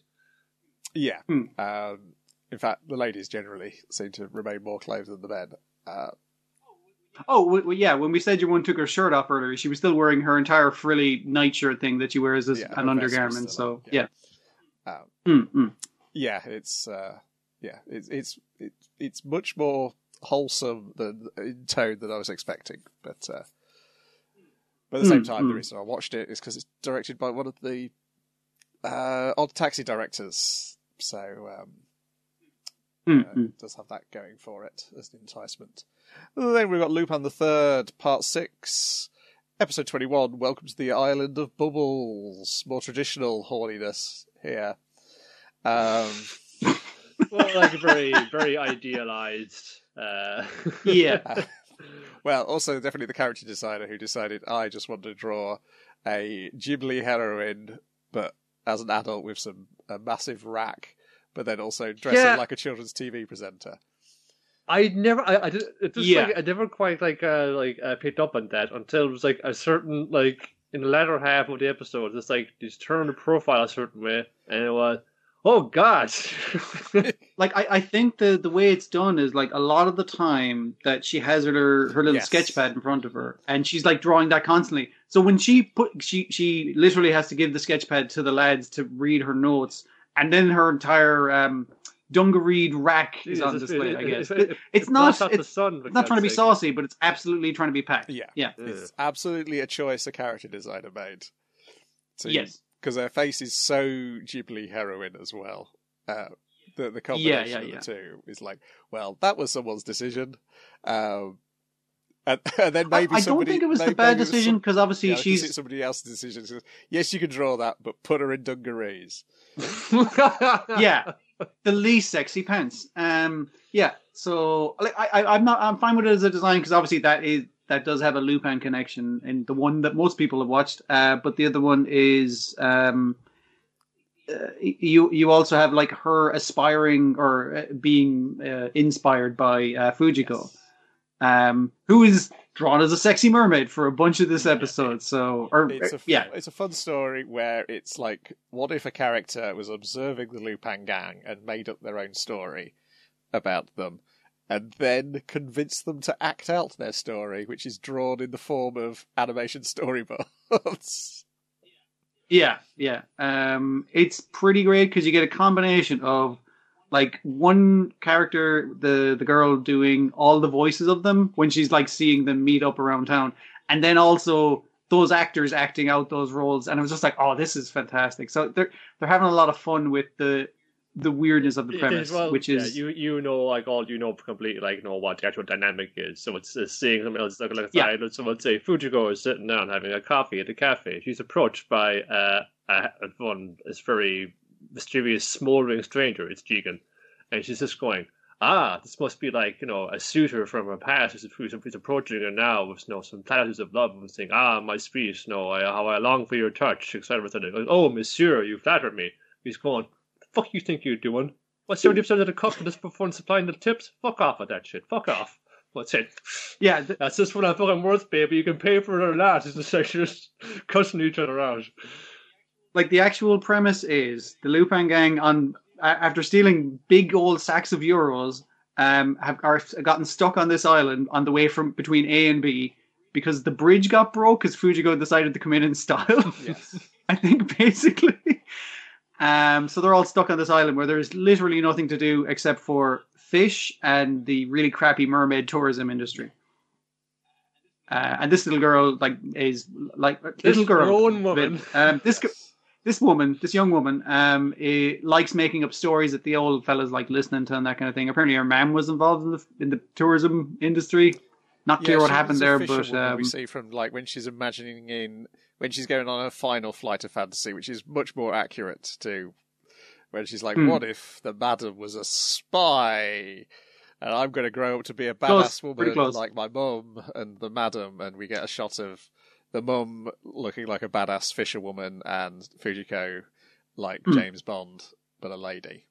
Yeah. Hmm. Um, in fact, the ladies generally seem to remain more clothed than the men. Uh, Oh, w- w- yeah. When we said your one took her shirt off earlier, she was still wearing her entire frilly nightshirt thing that she wears as Yeah, an her vest was undergarment. So on, yeah. yeah. Um, Mm, mm. yeah, it's uh, yeah, it's it's it's it's much more wholesome than in tone than I was expecting. But uh, but at the same Mm, time, the mm. reason I watched it is because it's directed by one of the uh, odd taxi directors. So um, Mm, uh, mm. it does have that going for it as an enticement. Then we've got Lupin the Third, Part Six, Episode Twenty-One. Welcome to the Island of Bubbles. More traditional horniness here. Um, Well, like a very, very idealized. Uh, Yeah. well, also definitely the character designer who decided I just want to draw a Ghibli heroine, but as an adult with some a massive rack, but then also dressing Yeah. like a children's TV presenter. I never, I, I did, it just Yeah. like I never quite like uh, like uh, picked up on that until it was like a certain like in the latter half of the episode, it's like just turn the profile a certain way, and it was, oh god, like I, I think the the way it's done is like a lot of the time that she has her her little Yes. sketch pad in front of her and she's like drawing that constantly so when she put she she literally has to give the sketch pad to the lads to read her notes and then her entire um dungareed rack is on display i guess It- it's not the it's, sun. it's not trying to be saucy but it's absolutely trying to be packed Yeah. yeah It's absolutely a choice a character designer made. To, yes because her face is so Ghibli heroine as well. Uh, the the combination yeah, of yeah. the two is like, well, that was someone's decision. Um, and, and then maybe I, I don't think it was maybe, the bad maybe it was decision because obviously yeah, she's somebody else's decision. Says, yes, you can draw that, but put her in dungarees. yeah, the least sexy pants. Um, yeah. So like, I, I, I'm not, I'm fine with it as a design because obviously that is that does have a Lupin connection in the one that most people have watched. Uh, but the other one is um, uh, you you also have like her aspiring or uh, being uh, inspired by uh, Fujiko, um, who is drawn as a sexy mermaid for a bunch of this episode. So or It's a yeah, it's a fun story where it's like, what if a character was observing the Lupin gang and made up their own story about them, and then convince them to act out their story, which is drawn in the form of animation storyboards. Yeah, yeah. Um, it's pretty great because you get a combination of like one character, the the girl doing all the voices of them when she's like seeing them meet up around town, and then also those actors acting out those roles. And I was just like, oh, this is fantastic. So they're they're having a lot of fun with the the weirdness of the It is, premise, well, which yeah, is you you know like all you know completely like know what the actual dynamic is. So it's, it's seeing something else like, like Yeah. yeah. someone say Fujiko is sitting down having a coffee at a cafe. She's approached by uh, a, one this very mysterious smoldering stranger. It's Jigen, and she's just going. Ah, this must be like you know a suitor from her past who's, who's, who's approaching her now with you know, some platitudes of love and saying, "Ah, my sweet, you know, I, how I long for your touch," etc. etc. Oh, Monsieur, you flatter me. He's going, "The fuck you think you're doing? What's seventy percent of the customers before supplying the tips? Fuck off with that shit. Fuck off. What's it? yeah. th- That's just what I'm fucking worth, baby. You can pay for it or not. It's just like just cussing each other out. like the actual premise is the Lupin gang on after stealing big old sacks of euros um have are gotten stuck on this island on the way from between A and B because the bridge got broke because Fujiko decided to come in in style. yes. I think basically. Um, so they're all stuck on this island where there's literally nothing to do except for fish and the really crappy mermaid tourism industry. Uh, and this little girl, like, is like little girl. grown woman. Um, this this woman, this young woman, um, eh, likes making up stories that the old fellas like listening to and that kind of thing. Apparently, her mom was involved in the in the tourism industry. Not clear Yeah, what happened there, but um, we see from like when she's imagining in when she's going on her final flight of fantasy, which is much more accurate to when she's like, Hmm. "What if the madam was a spy?" And I'm going to grow up to be a badass pretty woman like my mum and the madam, and we get a shot of the mum looking like a badass fisherwoman and Fujiko like Hmm. James Bond, but a lady.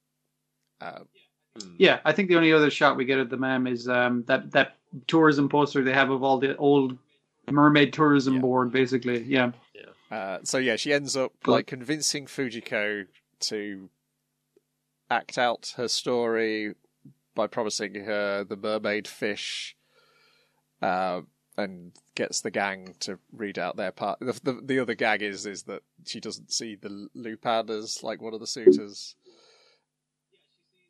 Um, Yeah, I think the only other shot we get of the ma'am is um, that that tourism poster they have of all the old mermaid tourism Yeah. board, basically. Yeah. Uh, so yeah, she ends up like convincing Fujiko to act out her story by promising her the mermaid fish, uh, and gets the gang to read out their part. The, the, the other gag is is that she doesn't see the Lupin as like one of the suitors.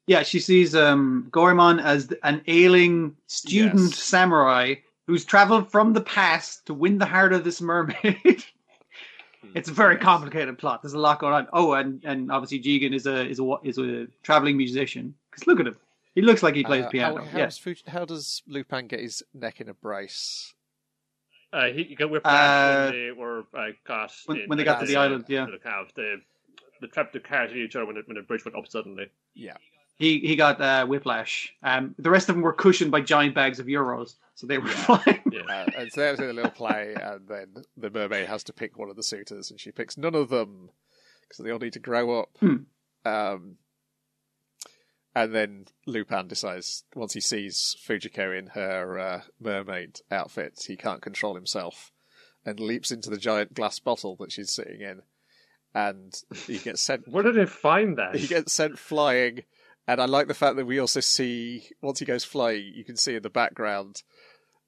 Yeah, she sees um, Goemon as an ailing student Yes. samurai who's traveled from the past to win the heart of this mermaid. it's a very complicated plot. There's a lot going on. Oh, and, and obviously Jigen is a is a is a traveling musician. Because look at him, he looks like he plays Uh, piano. How, how, yeah. does Fuji- how does Lupin get his neck in a brace? Uh, he got whipped Uh, when they were uh, cast when- in, when they like, got to the uh, island, yeah. The, kind of the, the trapped the cars in each other when the, when the bridge went up suddenly. Yeah. He he got uh, whiplash. Um, the rest of them were cushioned by giant bags of euros, so they were Yeah. fine. Yeah. Uh, and so there's a little play, and then the mermaid has to pick one of the suitors, and she picks none of them because they all need to grow up. Hmm. Um, and then Lupin decides once he sees Fujiko in her uh, mermaid outfit, he can't control himself, and leaps into the giant glass bottle that she's sitting in, and he gets sent. Where did they find that? He gets sent flying, and I like the fact that we also see once he goes flying, you can see in the background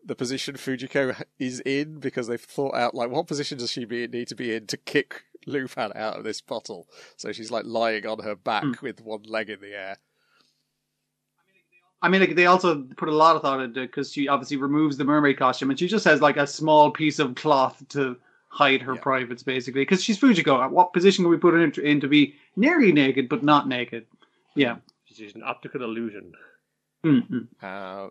the position Fujiko is in because they've thought out like what position does she be, need to be in to kick Lupin out of this bottle. So she's like lying on her back Hmm. with one leg in the air. I mean, like, they also put a lot of thought into it because she obviously removes the mermaid costume and she just has like a small piece of cloth to hide her Yeah. privates, basically. Because she's Fujiko. What position can we put her in, in to be nearly naked but not naked? Yeah. She's an optical illusion. Mm-mm. Uh,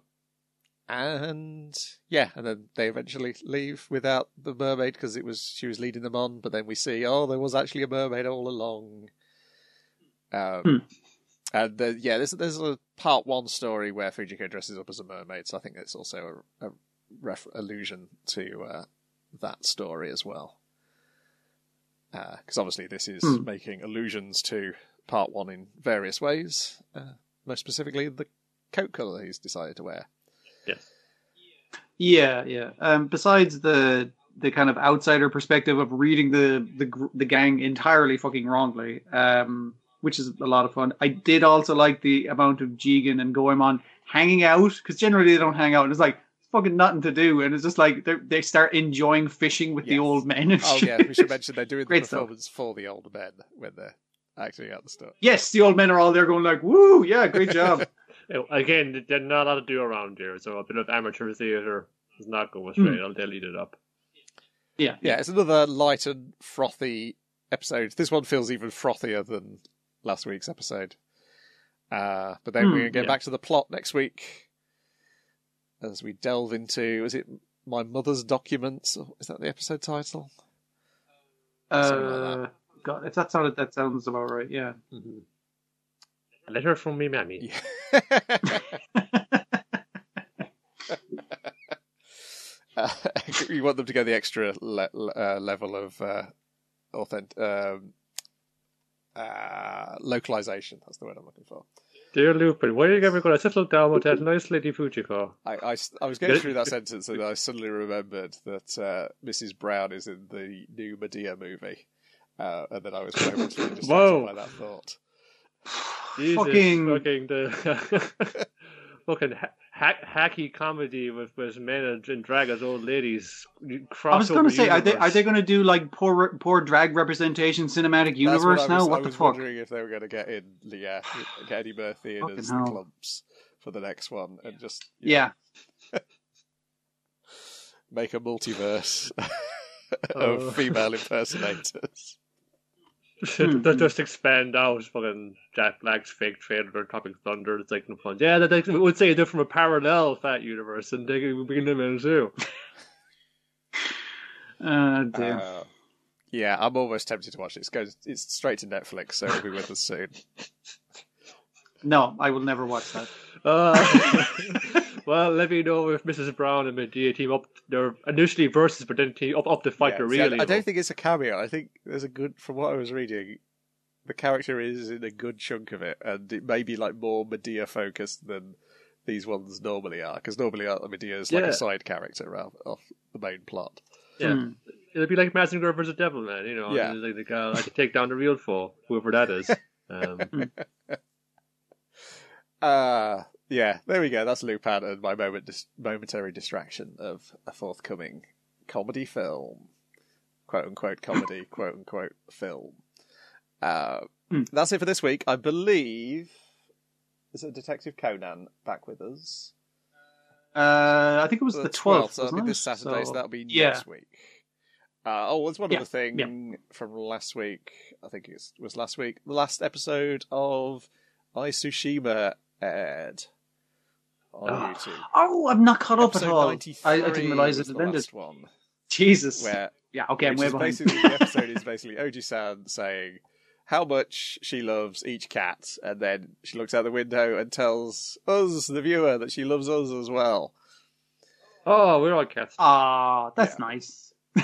and yeah, and then they eventually leave without the mermaid because it was she was leading them on. But then we see, oh, there was actually a mermaid all along. Um, Hmm. And the, yeah, there's there's a part one story where Fujiko dresses up as a mermaid, so I think it's also a, a ref, allusion to uh, that story as well. Because obviously this is Hmm. making allusions to part one in various ways. Uh, most specifically, the coat colour he's decided to wear. Yes. Yeah, yeah. Um, besides the the kind of outsider perspective of reading the the the gang entirely fucking wrongly, um, which is a lot of fun. I did also like the amount of Jigen and Goemon hanging out because generally they don't hang out, and it's like fucking nothing to do, and it's just like they they start enjoying fishing with the old men. Oh shit. yeah, we should mention they're doing the Great stuff. performance for the old men when they're acting out the stuff. Yes, the old men are all there going like, "Woo, yeah, great job." Uh, Again, there's not a lot to do around here, so a bit of amateur theatre is not going Hmm. straight. I'll they'll eat it up. yeah, Yeah, it's another light and frothy episode. This one feels even frothier than last week's episode. Uh, but then Hmm, we're going to get yeah. back to the plot next week as we delve into. Is it My Mother's Documents? Or Is that the episode title? Something like Uh, God, if that sounded that sounds about right. Yeah. A letter from me, mammy. Yeah. uh, you want them to go the extra le- uh, level of uh, authentic um, uh, localization. That's the word I'm looking for. Dear Lupin, why are you ever going to settle down with that nice lady Fujiko? I, I, I was going Good. through that sentence and I suddenly remembered that uh, Mrs. Brown is in the new Madea movie. Uh, and then I was momentarily distracted Whoa. by that thought. Jesus, Fucking- fucking the fucking ha- hack, hacky comedy with, with men and, and drag as old ladies. I was going to crossover say, are they are they going to do like poor poor drag representation cinematic That's universe what I now? was, What I the was fuck? wondering if they were going to get in yeah, get Eddie Murphy in Fucking as hell. the Klumps for the next one and just Yeah, make a multiverse Oh. of female impersonators. Hmm. Just expand out fucking Jack Black's fake trailer or Tropic Thunder. It's like no fun. Yeah, that, they would say they're from a parallel fat universe and they could bring them in too. uh, dear. Uh, yeah, I'm almost tempted to watch it. It's, goes, it's straight to Netflix, so it'll be with us soon. no, I will never watch that. Uh, well, let me know if Mrs. Brown and Madea team up. They're initially versus, but then team up up to fight Yeah, the see, I- I, don't think it's a cameo. I think there's a good, from what I was reading, the character is in a good chunk of it, and it may be like more Madea focused than these ones normally are, because normally Medea is like Yeah. a side character off, off the main plot. Yeah. Hmm. It'd be like Mazinger versus Devil Man, you know. Yeah. Yeah. Like the guy I could take down the real foe, whoever that is. Um, Uh, yeah, there we go. That's Lupin and my moment dis- momentary distraction of a forthcoming comedy film. Quote unquote comedy, quote unquote film. Uh, Hmm. That's it for this week. I believe. Is it Detective Conan back with us? Uh, I think it was the 12th, twelfth. so that'll be this Saturday, so, that'll be yeah. next week. Uh, oh, there's one Yeah, other thing from last week. I think it was last week. The last episode of I Tsushima aired on Ah. YouTube. Oh, I'm not caught up at all. I, I didn't realize was it the had ended. last one. Jesus. Where yeah. Okay, I'm way behind. basically the episode is basically Oji-san saying how much she loves each cat, and then she looks out the window and tells us, the viewer, that she loves us as well. oh, we're all cats. Ah, that's Yeah. nice. Uh,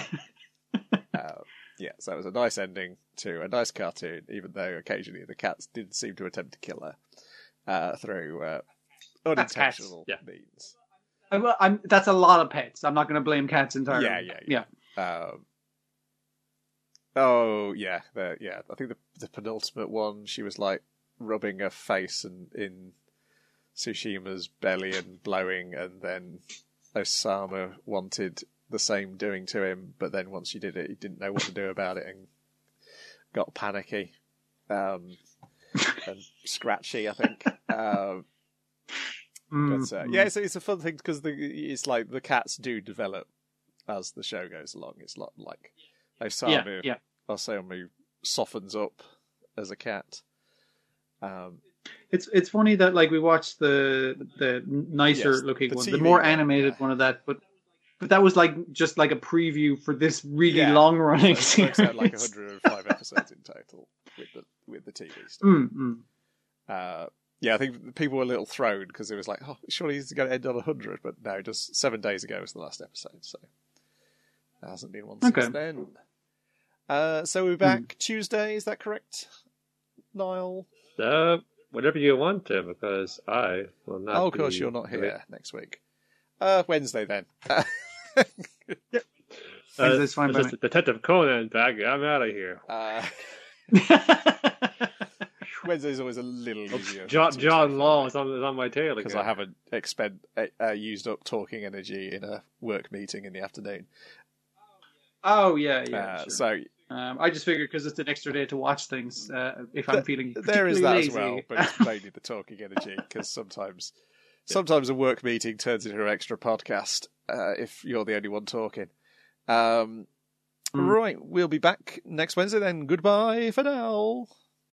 yeah, so it was a nice ending to a nice cartoon, even though occasionally the cats did seem to attempt to kill her uh, through uh, That's cats, unintentional yeah. means. I, well, I'm, that's a lot of pets. I'm not going to blame cats entirely. Yeah, yeah, yeah. Um, oh yeah, the, yeah. I think the the penultimate one, she was like rubbing her face and in Tsushima's belly and blowing, and then Osamu wanted the same doing to him, but then once she did it, he didn't know what to do about it and got panicky um, and scratchy. I think. Um, Mm, but uh, mm. yeah, it's, it's a fun thing because it's like the cats do develop as the show goes along. It's not like Osamu, yeah. Osamu softens up as a cat. Um, It's it's funny that like we watched the the nicer Yes, looking the one, TV the more animated yeah. one of that, but but that was like just like a preview for this really Yeah. long running so it series. out like 105 episodes in total with the with the TV stuff. Mm, mm. Uh, yeah, I think people were a little thrown because it was like, oh, surely he's going to end on 100, but no, just seven days ago was the last episode, so there hasn't been one since then. Uh, so we're back Tuesday, is that correct, Niall? Uh, whatever you want to, because I will not. oh, of course, be- you're not here next week. Uh, Wednesday then. Uh, Wednesday's fine by this is Detective Conan back. I'm out of here. uh, Wednesday's always a little easier. John, John Law is on, is on my tail because. I haven't expend uh, uh, used up talking energy in a work meeting in the afternoon. oh yeah, yeah. uh, sure. So Um, I just figured because it's an extra day to watch things. Uh, if I'm feeling there is that particularly as well, but it's mainly the talking energy because sometimes, sometimes a work meeting turns into an extra podcast uh, if you're the only one talking. Um, Mm. Right, we'll be back next Wednesday then. Goodbye for now.